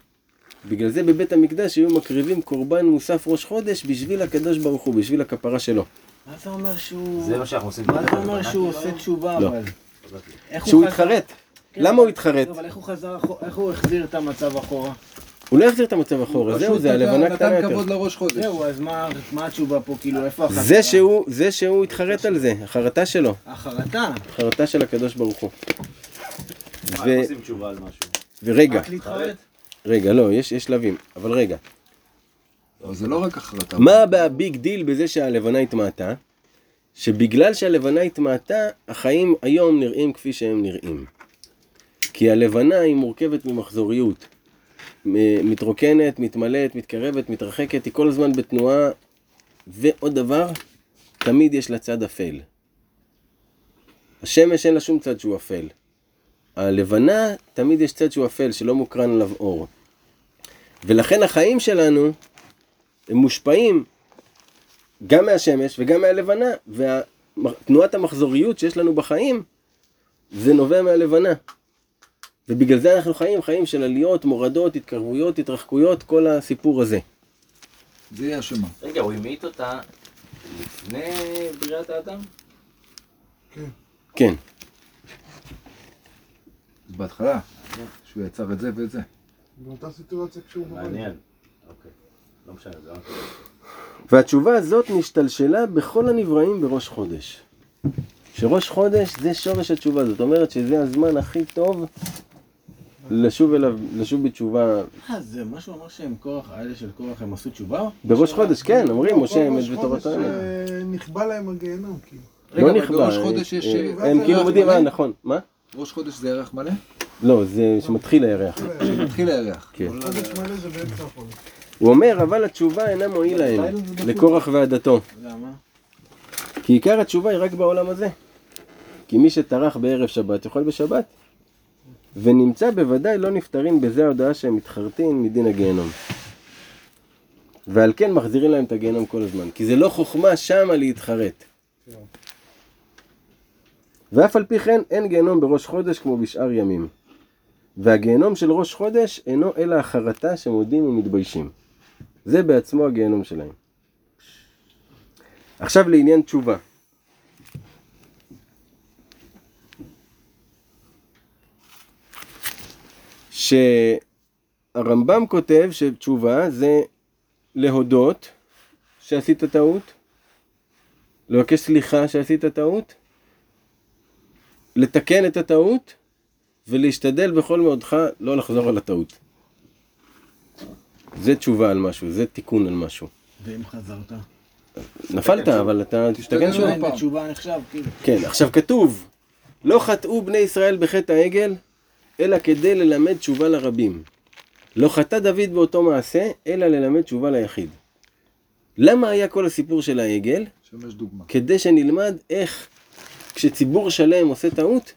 A: בגלל זה בבית המקדש היו מקריבים קורבן מוסף ראש חודש בשביל הקדוש ברוך הוא, בשביל הכפרה שלו.
F: מה אתה אומר שהוא...
G: זה מה שאנחנו עושים.
F: מה אתה אומר שהוא עושה תשובה
A: לא.
F: אבל?
A: שהוא התחרט.
F: כן,
A: למה הוא התחרט?
F: אבל איך הוא חזר, איך הוא החזיר את המצב אחורה?
A: הוא לא החזיר את המצב אחורה, זהו,
E: פשוט
A: זה הלבנה
E: נתן-
A: קטנה
E: נתן
A: יותר.
E: כבוד לראש חודש.
F: זהו, אז מה מה התשובה פה? כאילו, איפה החזרה?
A: זה שהוא, זה שהוא התחרט על זה, החרטה שלו,
F: החרטה.
A: החרטה של הקדוש ברוך הוא.
G: מה,
A: ו-
G: איך עושים תשובה על משהו?
A: ורגע,
F: רק להתחרט?
A: רגע, לא, יש יש שלבים, אבל רגע.
E: זה לא רק החלטה.
A: מה ה big deal בזה שהלבנה התמעטה? שבגלל שהלבנה התמעטה, החיים היום נראים כפי שהם נראים. כי הלבנה היא מורכבת ממחזוריות. מתרוקנת, מתמלאת, מתקרבת, מתרחקת, היא כל הזמן בתנועה. ועוד דבר, תמיד יש לה צד אפל. השמש אין לה שום צד שהוא אפל. הלבנה, תמיד יש צד שהוא אפל, שלא מוקרן עליו אור. ולכן החיים שלנו, הם מושפעים גם מהשמש וגם מהלבנה, ותנועת המחזוריות שיש לנו בחיים, זה נובע מהלבנה. ובגלל זה אנחנו חיים, חיים של עליות, מורדות, התקרבויות, התרחקויות, כל הסיפור הזה.
E: זה יהיה השמה.
G: רגע, הוא המית אותה לפני בריאת האדם?
A: כן.
E: בהתחלה, שהוא יצר את זה ואת זה.
C: באותה סיטואציה כשהוא.
G: מעניין. אוקיי. לא לא...
A: והתשובה הזאת נשתלשלה בכל הנבראים בראש חודש. שראש חודש זה שורש התשובה, זאת אומרת שזה הזמן הכי טוב לשוב אליו, לשוב בתשובה.
F: אה, זה מה שהוא אמר שהם קורח, האלה של קורח הם עשו תשובה?
A: בראש חודש, כן, אומרים,
D: לא,
A: משה
D: כל
A: אמת
D: ראש
A: ותורתו
D: חודש,
A: אמת.
D: אה, נכבה להם הגיהנום, כאילו.
A: לא נכבה,
E: בראש חודש יש...
A: אה,
E: אה,
A: הם כאילו
E: מלא?
A: אה, נכון, מה?
E: ראש חודש זה ירח מלא?
A: לא, זה שמתחיל הירח.
E: מתחיל הירח.
A: כן.
D: חודש מלא זה באמצע החודש.
A: הוא אומר, אבל התשובה אינה מועיל להם, לקורח ועדתו.
F: למה?
A: כי עיקר התשובה היא רק בעולם הזה. כי מי שטרח בערב שבת יכול בשבת. ונמצא בוודאי לא נפטרים בזה ההודעה שהם מתחרטים מדין הגיהנום. ועל כן מחזירים להם את הגיהנום כל הזמן. כי זה לא חוכמה שמה להתחרט. ואף על פי כן אין גיהנום בראש חודש כמו בשאר ימים. והגיהנום של ראש חודש אינו אלא החרטה שמודים ומתביישים. זה בעצמו הגיהנום שלהם. עכשיו לעניין תשובה. שהרמב"ם כותב שתשובה זה להודות שעשית טעות, לבקש סליחה שעשית טעות, לתקן את הטעות ולהשתדל בכל מאודך לא לחזור על הטעות. זה תשובה על משהו, זה תיקון על משהו.
F: ואם חזרת?
A: נפלת, אבל אתה תשתגן שוב.
F: בתשובה נחשב, כאילו.
A: כן, עכשיו כתוב, לא חטאו בני ישראל בחטא העגל, אלא כדי ללמד תשובה לרבים. לא חטא דוד באותו מעשה, אלא ללמד תשובה ליחיד. למה היה כל הסיפור של העגל?
E: שמש דוגמה.
A: כדי שנלמד איך, כשציבור שלם עושה טעות,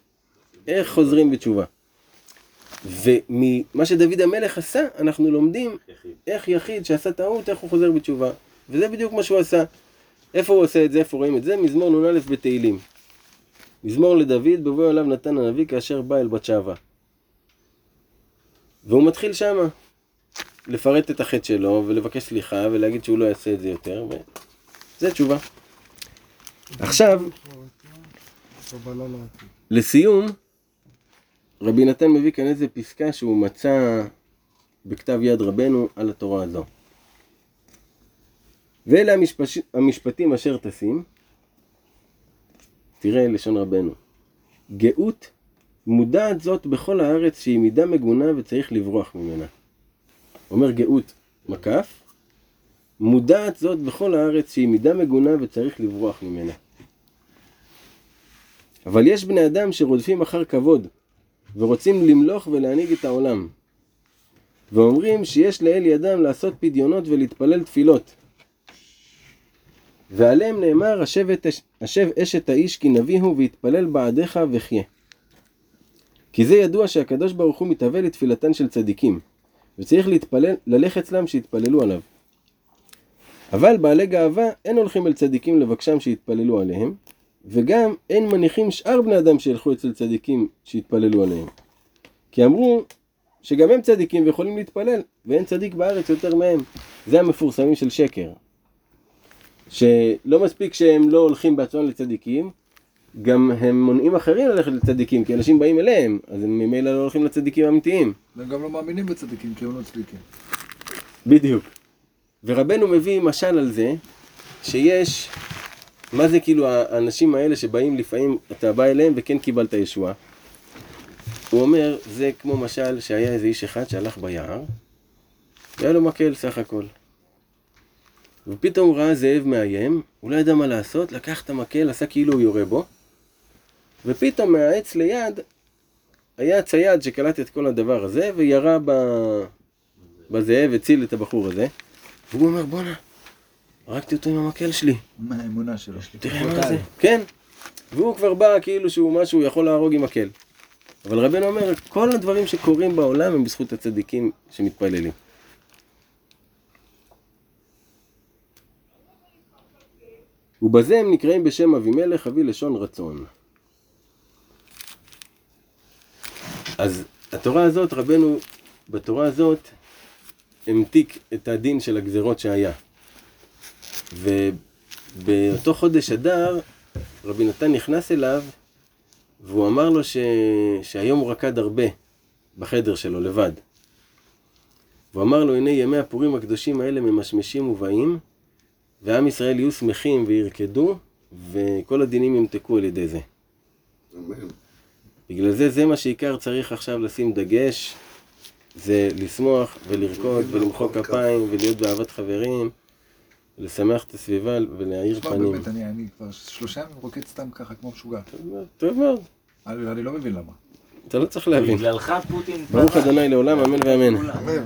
A: איך חוזרים בתשובה. וממה שדוד המלך עשה, אנחנו לומדים
G: יחיד.
A: איך יחיד שעשה טעות, איך הוא חוזר בתשובה. וזה בדיוק מה שהוא עשה. איפה הוא עושה את זה, איפה רואים את זה? מזמור נ"א בתהילים. מזמור לדוד, בבוא אליו נתן הנביא כאשר בא אל בת שבע. והוא מתחיל שמה. לפרט את החטא שלו, ולבקש סליחה, ולהגיד שהוא לא יעשה את זה יותר, וזה תשובה. עכשיו. לסיום, רבי נתן מביא כאן איזה פסקה שהוא מצא בכתב יד רבנו על התורה הזו. ואלה המשפש... המשפטים אשר תשים, תראה לשון רבנו. גאות מודעת זאת בכל הארץ שהיא מידה מגונה וצריך לברוח ממנה. אומר גאות מקף, מודעת זאת בכל הארץ שהיא מידה מגונה וצריך לברוח ממנה. אבל יש בני אדם שרודפים אחר כבוד, ורוצים למלוך ולהנהיג את העולם. ואומרים שיש לאל ידם לעשות פדיונות ולהתפלל תפילות. ועליהם נאמר, השב, אשת האיש כי נביא הוא ויתפלל בעדיך וחיה. כי זה ידוע שהקדוש ברוך הוא מתהווה לתפילתן של צדיקים, וצריך להתפלל, ללכת אצלם שיתפללו עליו. אבל בעלי גאווה אין הולכים אל צדיקים לבקשם שיתפללו עליהם, וגם אין מניחים שאר בני אדם שילכו אצל צדיקים שיתפללו עליהם. כי אמרו שגם הם צדיקים ויכולים להתפלל, ואין צדיק בארץ יותר מהם. זה המפורסמים של שקר. שלא מספיק שהם לא הולכים בעצמם לצדיקים, גם הם מונעים אחרים ללכת לצדיקים, כי אנשים באים אליהם, אז הם ממילא לא הולכים לצדיקים האמיתיים.
E: והם גם לא מאמינים בצדיקים, כי הם לא צדיקים.
A: בדיוק. ורבנו מביא משל על זה, שיש, מה זה כאילו האנשים האלה שבאים לפעמים, אתה בא אליהם וכן קיבלת ישועה. הוא אומר, זה כמו משל שהיה איזה איש אחד שהלך ביער, והיה לו מקל סך הכל. ופתאום הוא ראה זאב מאיים, הוא לא ידע מה לעשות, לקח את המקל, עשה כאילו הוא יורה בו, ופתאום מהעץ ליד היה צייד שקלט את כל הדבר הזה וירה ב... בא זאב, הציל את הבחור הזה, והוא אומר, בואנה, הרגתי אותו עם המקל שלי.
E: מה האמונה שלו?
A: תראה מה זה. כן. והוא כבר בא כאילו שהוא משהו יכול להרוג עם מקל. אבל רבנו אומר, כל הדברים שקורים בעולם הם בזכות הצדיקים שמתפללים. ובזה הם נקראים בשם אבימלך, אבי לשון רצון. אז התורה הזאת, רבנו, בתורה הזאת, המתיק את הדין של הגזרות שהיה. ובאותו חודש אדר, רבי נתן נכנס אליו, והוא אמר לו ש... שהיום הוא רקד הרבה בחדר שלו, לבד. והוא אמר לו, הנה ימי הפורים הקדושים האלה ממשמשים ובאים, ועם ישראל יהיו שמחים וירקדו, וכל הדינים ימתקו על ידי זה.
C: אמן.
A: בגלל זה, זה מה שעיקר צריך עכשיו לשים דגש, זה לשמוח ולרקוד ולמחוא כפיים ולהיות באהבת חברים, לשמח את הסביבה ולהאיר
E: תשמע,
A: פנים.
E: באמת, אני אני כבר שלושה ימים רוקד סתם ככה כמו משוגע.
A: טוב מאוד,
E: אני אני לא מבין למה.
A: אתה לא צריך להבין.
G: בגללך פוטין...
A: ברוך אדוני לעולם, אמן ואמן.
C: אמן.